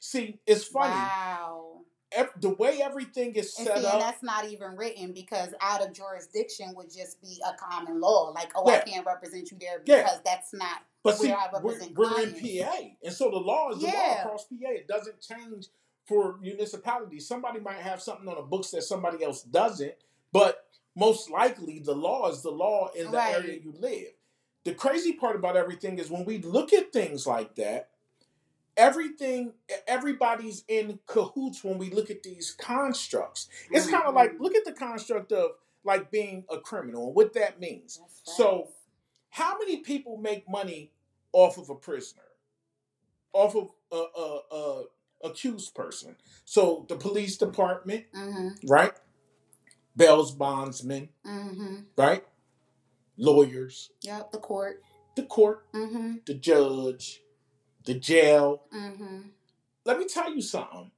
See, it's funny. Wow. Ev- the way everything is And set see, up. and that's not even written because out of jurisdiction would just be a common law. Like, oh, Yeah. I can't represent you there Yeah. because that's not. but see, where I we're, we're in. PA. And so the law is the law across PA. It doesn't change for municipalities. Somebody might have something on the books that somebody else doesn't, but most likely the law is the law in the Right. area you live. The crazy part about everything is when we look at things like that, everything everybody's in cahoots when we look at these constructs. It's kind of like look at the construct of like being a criminal and what that means. So, how many people make money off of a prisoner, off of a, a, a accused person? So the police department, Mhm. right? Bail's bondsmen, Mhm. right? Lawyers, Yep. The court. the court, Mhm. the judge, the jail. Mhm. Let me tell you something.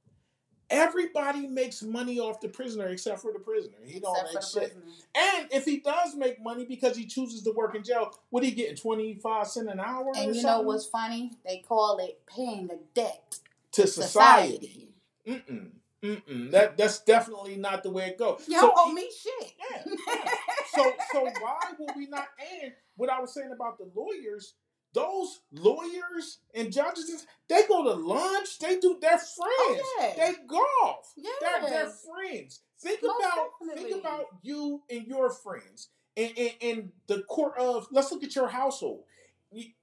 Everybody makes money off the prisoner except for the prisoner. He don't make shit. prisoner. And if he does make money because he chooses to work in jail, what he getting? Twenty five cent an hour? or And you know what's funny? They call it paying a debt to to society. Mm-mm. Mm-mm. That that's definitely not the way it goes. You So don't owe me shit. Yeah, yeah. So so why would we not? And what I was saying about the lawyers, those lawyers and judges, they go to lunch. They do. They're friends. Oh, yeah. They golf. yeah. They're, they're friends. Think Most about definitely. think about you and your friends and, in, in the court of. Let's look at your household,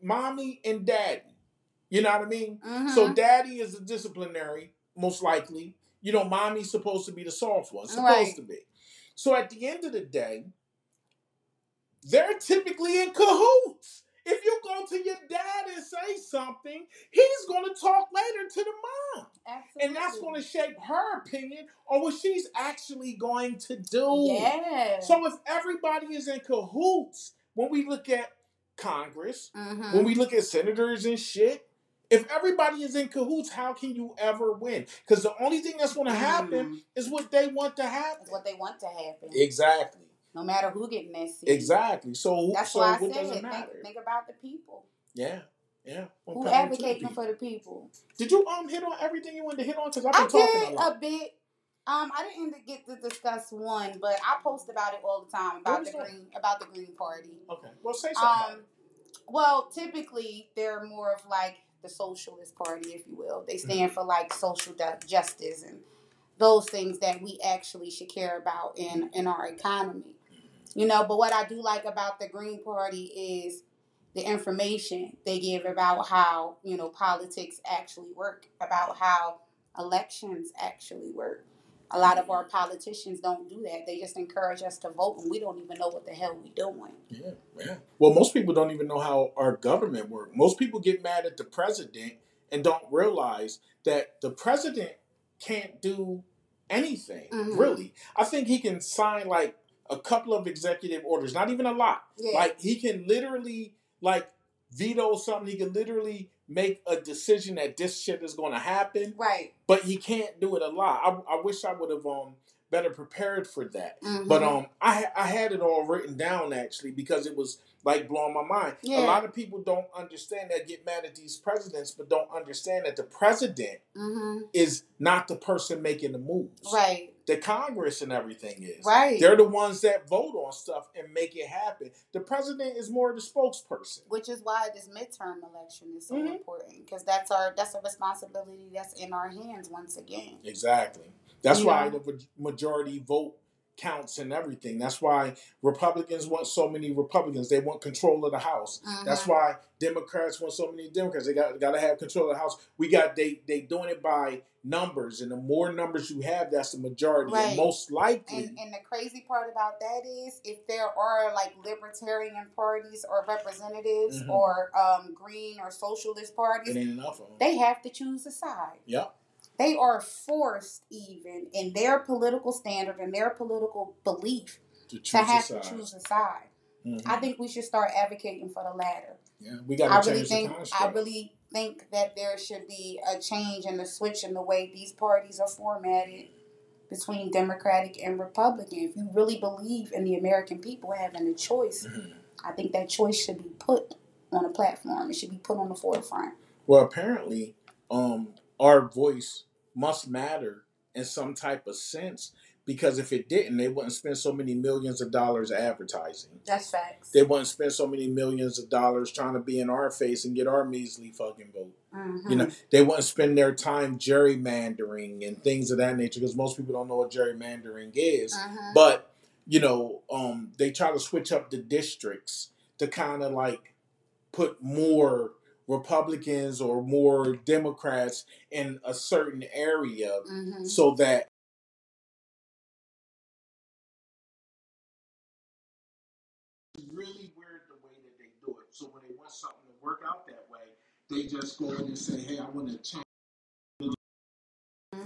mommy and daddy. You know what I mean? Mhm. So daddy is the disciplinary, most likely. You know, mommy's supposed to be the soft one, supposed Right. to be. So at the end of the day, they're typically in cahoots. If you go to your dad and say something, he's going to talk later to the mom. Absolutely. And that's going to shape her opinion on what she's actually going to do. Yeah. So if everybody is in cahoots, when we look at Congress, Mhm. when we look at senators and shit, if everybody is in cahoots, how can you ever win? Because the only thing that's going to happen Mhm. is what they want to happen. What they want to happen. Exactly. No matter who that seat. Exactly. So, That's so why I said it think, think about the people. Yeah. Yeah. Who power to the advocating for the people? Did you um hit on everything you wanted to hit on? Because I've I talking did a lot. a bit. Um, I didn't get to discuss one, but I post about it all the time about the that? green about the Green Party. okay. Well, say something. Um, well, typically they're more of like the socialist party, if you will. They stand for like social justice and those things that we actually should care about in in our economy. You know, but what I do like about the Green Party is the information they give about how you know politics actually work, about how elections actually work. A lot of our politicians don't do that. They just encourage us to vote, and we don't even know what the hell we're doing. Yeah, yeah. Well, most people don't even know how our government works. Most people get mad at the president and don't realize that the president can't do anything, Mhm. really. I think he can sign like a couple of executive orders, not even a lot. Yeah. Like he can literally like veto something. He can literally make a decision that this shit is going to happen, right. but he can't do it a lot. I, I wish I would have um better prepared for that. Mhm. But um, I I had it all written down actually because it was like blowing my mind. Yeah. A lot of people don't understand that get mad at these presidents, but don't understand that the president hmm is not the person making the moves. right, The Congress and everything is. right. They're the ones that vote on stuff and make it happen. The president is more the spokesperson. Which is why this midterm election is so Mhm. important because that's our that's a responsibility that's in our hands once again. Exactly. That's You why the majority vote counts and everything. That's why Republicans want so many Republicans. They want control of the House. That's Mhm. why Democrats want so many Democrats. They got got to have control of the House. We got they they doing it by numbers, and the more numbers you have, that's the majority. Right. And most likely, And, and the crazy part about that is if there are like libertarian parties or representatives Mhm. or um, green or socialist parties, ain't enough of them. they have to choose a side. Yep. They are forced, even in their political standard and their political belief, To choose to have a to side. choose a side. Mhm. I think we should start advocating for the latter. yeah, we got I to really think I really think that there should be a change and a switch in the way these parties are formatted between Democratic and Republican. If you really believe in the American people having a choice, Mhm. I think that choice should be put on a platform. It should be put on the forefront. Well, apparently, um, our voice must matter in some type of sense because if it didn't, they wouldn't spend so many millions of dollars advertising. That's facts. They wouldn't spend so many millions of dollars trying to be in our face and get our measly fucking vote. Mhm. You know, they wouldn't spend their time gerrymandering and things of that nature because most people don't know what gerrymandering is. Mhm. But you know, um, they try to switch up the districts to kind of like put more Republicans or more Democrats in a certain area Mhm. so that it's really weird the way that they do it. So when they want something to work out that way, they just go in and say, "Hey, I want to change."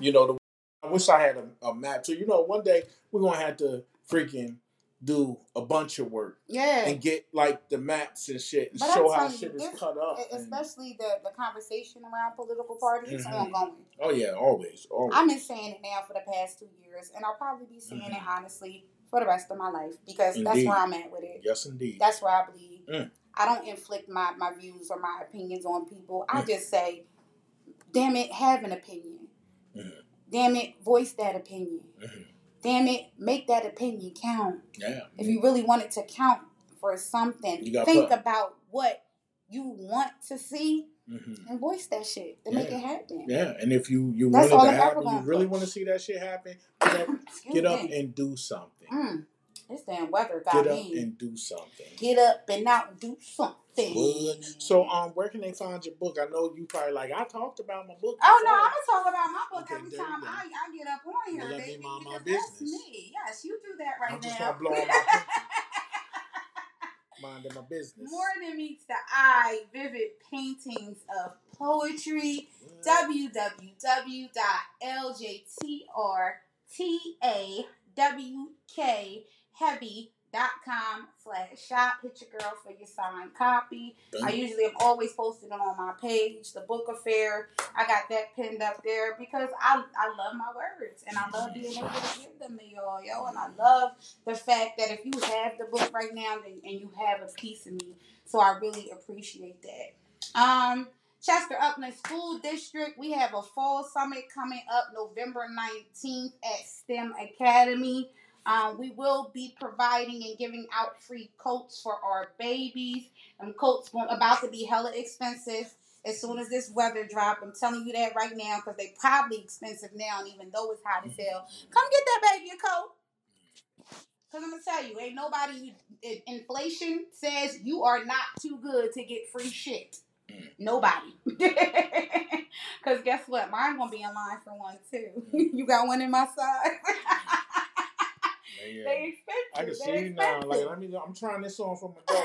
You know, the, I wish I had a, a map. So you know, one day we're gonna have to freaking do a bunch of work Yeah. and get like the maps and shit and But show how you, shit is cut up. Especially the, the conversation around political parties Mhm. ongoing. oh yeah, always, always. I've been saying it now for the past two years, and I'll probably be saying it honestly for the rest of my life because that's Mm-hmm. Where I'm at with it. yes, indeed. That's where I believe. Mm. I don't inflict my, my views or my opinions on people. I Mm. just say, damn it, have an opinion. Mhm. Damn it, voice that opinion. Damn it, make that opinion count. Yeah. If you really want it to count for something, think put- about what you want to see hmm and voice that shit to make it happen. Yeah, and if you you want it to happen, you really push. want to see that shit happen. Get up, get up and do something. Mm, this damn weather got me. Get up me. and do something. Get up and out and do something. What? So, um, where can they find your book? I know you probably like I talked about my book. Oh no. I'm gonna talk about my book Okay, every time. I, I get up on here, Well, baby. mind my because that's business. me. Yes, you do that right I'm just now. not blowing my minding my business. More than meets the eye, vivid paintings of poetry. www.ljtrtawkheavy.com slash shop. Hit your girl for your signed copy. I usually am always posting it on my page, the book affair. I got that pinned up there because I, I love my words and I love being able to give them to y'all, yo. And I love the fact that if you have the book right now then, and you have a piece of me. So I really appreciate that. Um, Chester Upland School District, we have a fall summit coming up November 19th at STEM Academy. Um, we will be providing and giving out free coats for our babies. Them coats about to be hella expensive as soon as this weather drop. I'm telling you that right now because they probably expensive now, and even though it's hot as hell, come get that baby a coat. Cause I'm gonna tell you, ain't nobody. Inflation says you are not too good to get free shit. Nobody. Cause guess what? Mine gonna be in line for one too. you got one in my side. Yeah. they expensive. I can see you now. Like, let me. I'm trying this on for my dog.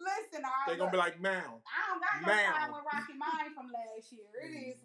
Listen, I. They're gonna be like, "Mound." I don't got no "Ma'am." time with Rocky Mine from last year. It is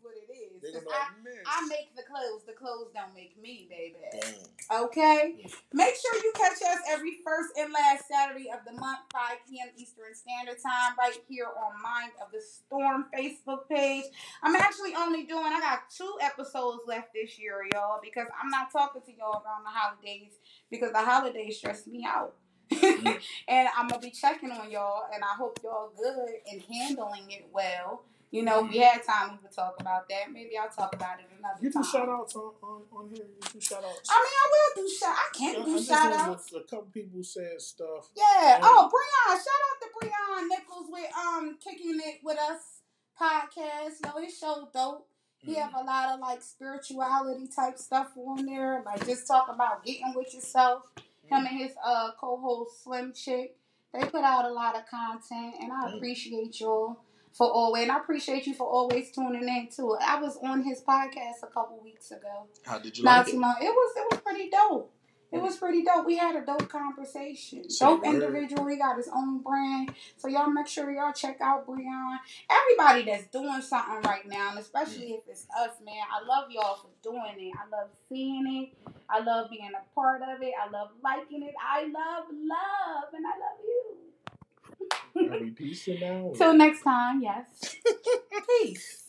what it is. They're 'Cause gonna be I, like, "Miss." I make the clothes. The clothes don't make me, baby. Damn. Okay. Make sure you catch us every first and last Saturday of the month, 5 p.m. Eastern Standard Time, right here on Mind of the Storm Facebook page. I'm actually only doing, I got two episodes left this year, y'all, because I'm not talking to y'all around the holidays because the holidays stress me out. Mm. and I'm gonna be checking on y'all, and I hope y'all good and handling it well. You know, if we had time, we would talk about that. Maybe I'll talk about it another You time. do shout outs on, on, on here. You do shout outs. I mean, I will do shout. I can't do shout outs. A couple people said stuff. Yeah. Oh, Breon. Shout out to Breon Nichols with um kicking it with us podcast. Yo, his show dope. He have a lot of like spirituality type stuff on there. Like just talk about getting with yourself. Him and his uh co-host Slim Chick. They put out a lot of content and I appreciate y'all for always and I appreciate you for always tuning in too. I was on his podcast a couple weeks ago. How did you Not like too it? long. It was it was pretty dope. It was pretty dope. We had a dope conversation. Dope individual. He got his own brand. So y'all make sure y'all check out Breon. Everybody that's doing something right now, and especially if it's us, man. I love y'all for doing it. I love seeing it. I love being a part of it. I love liking it. I love love, and I love you. Are we peacing now? Till next time, yes. Peace.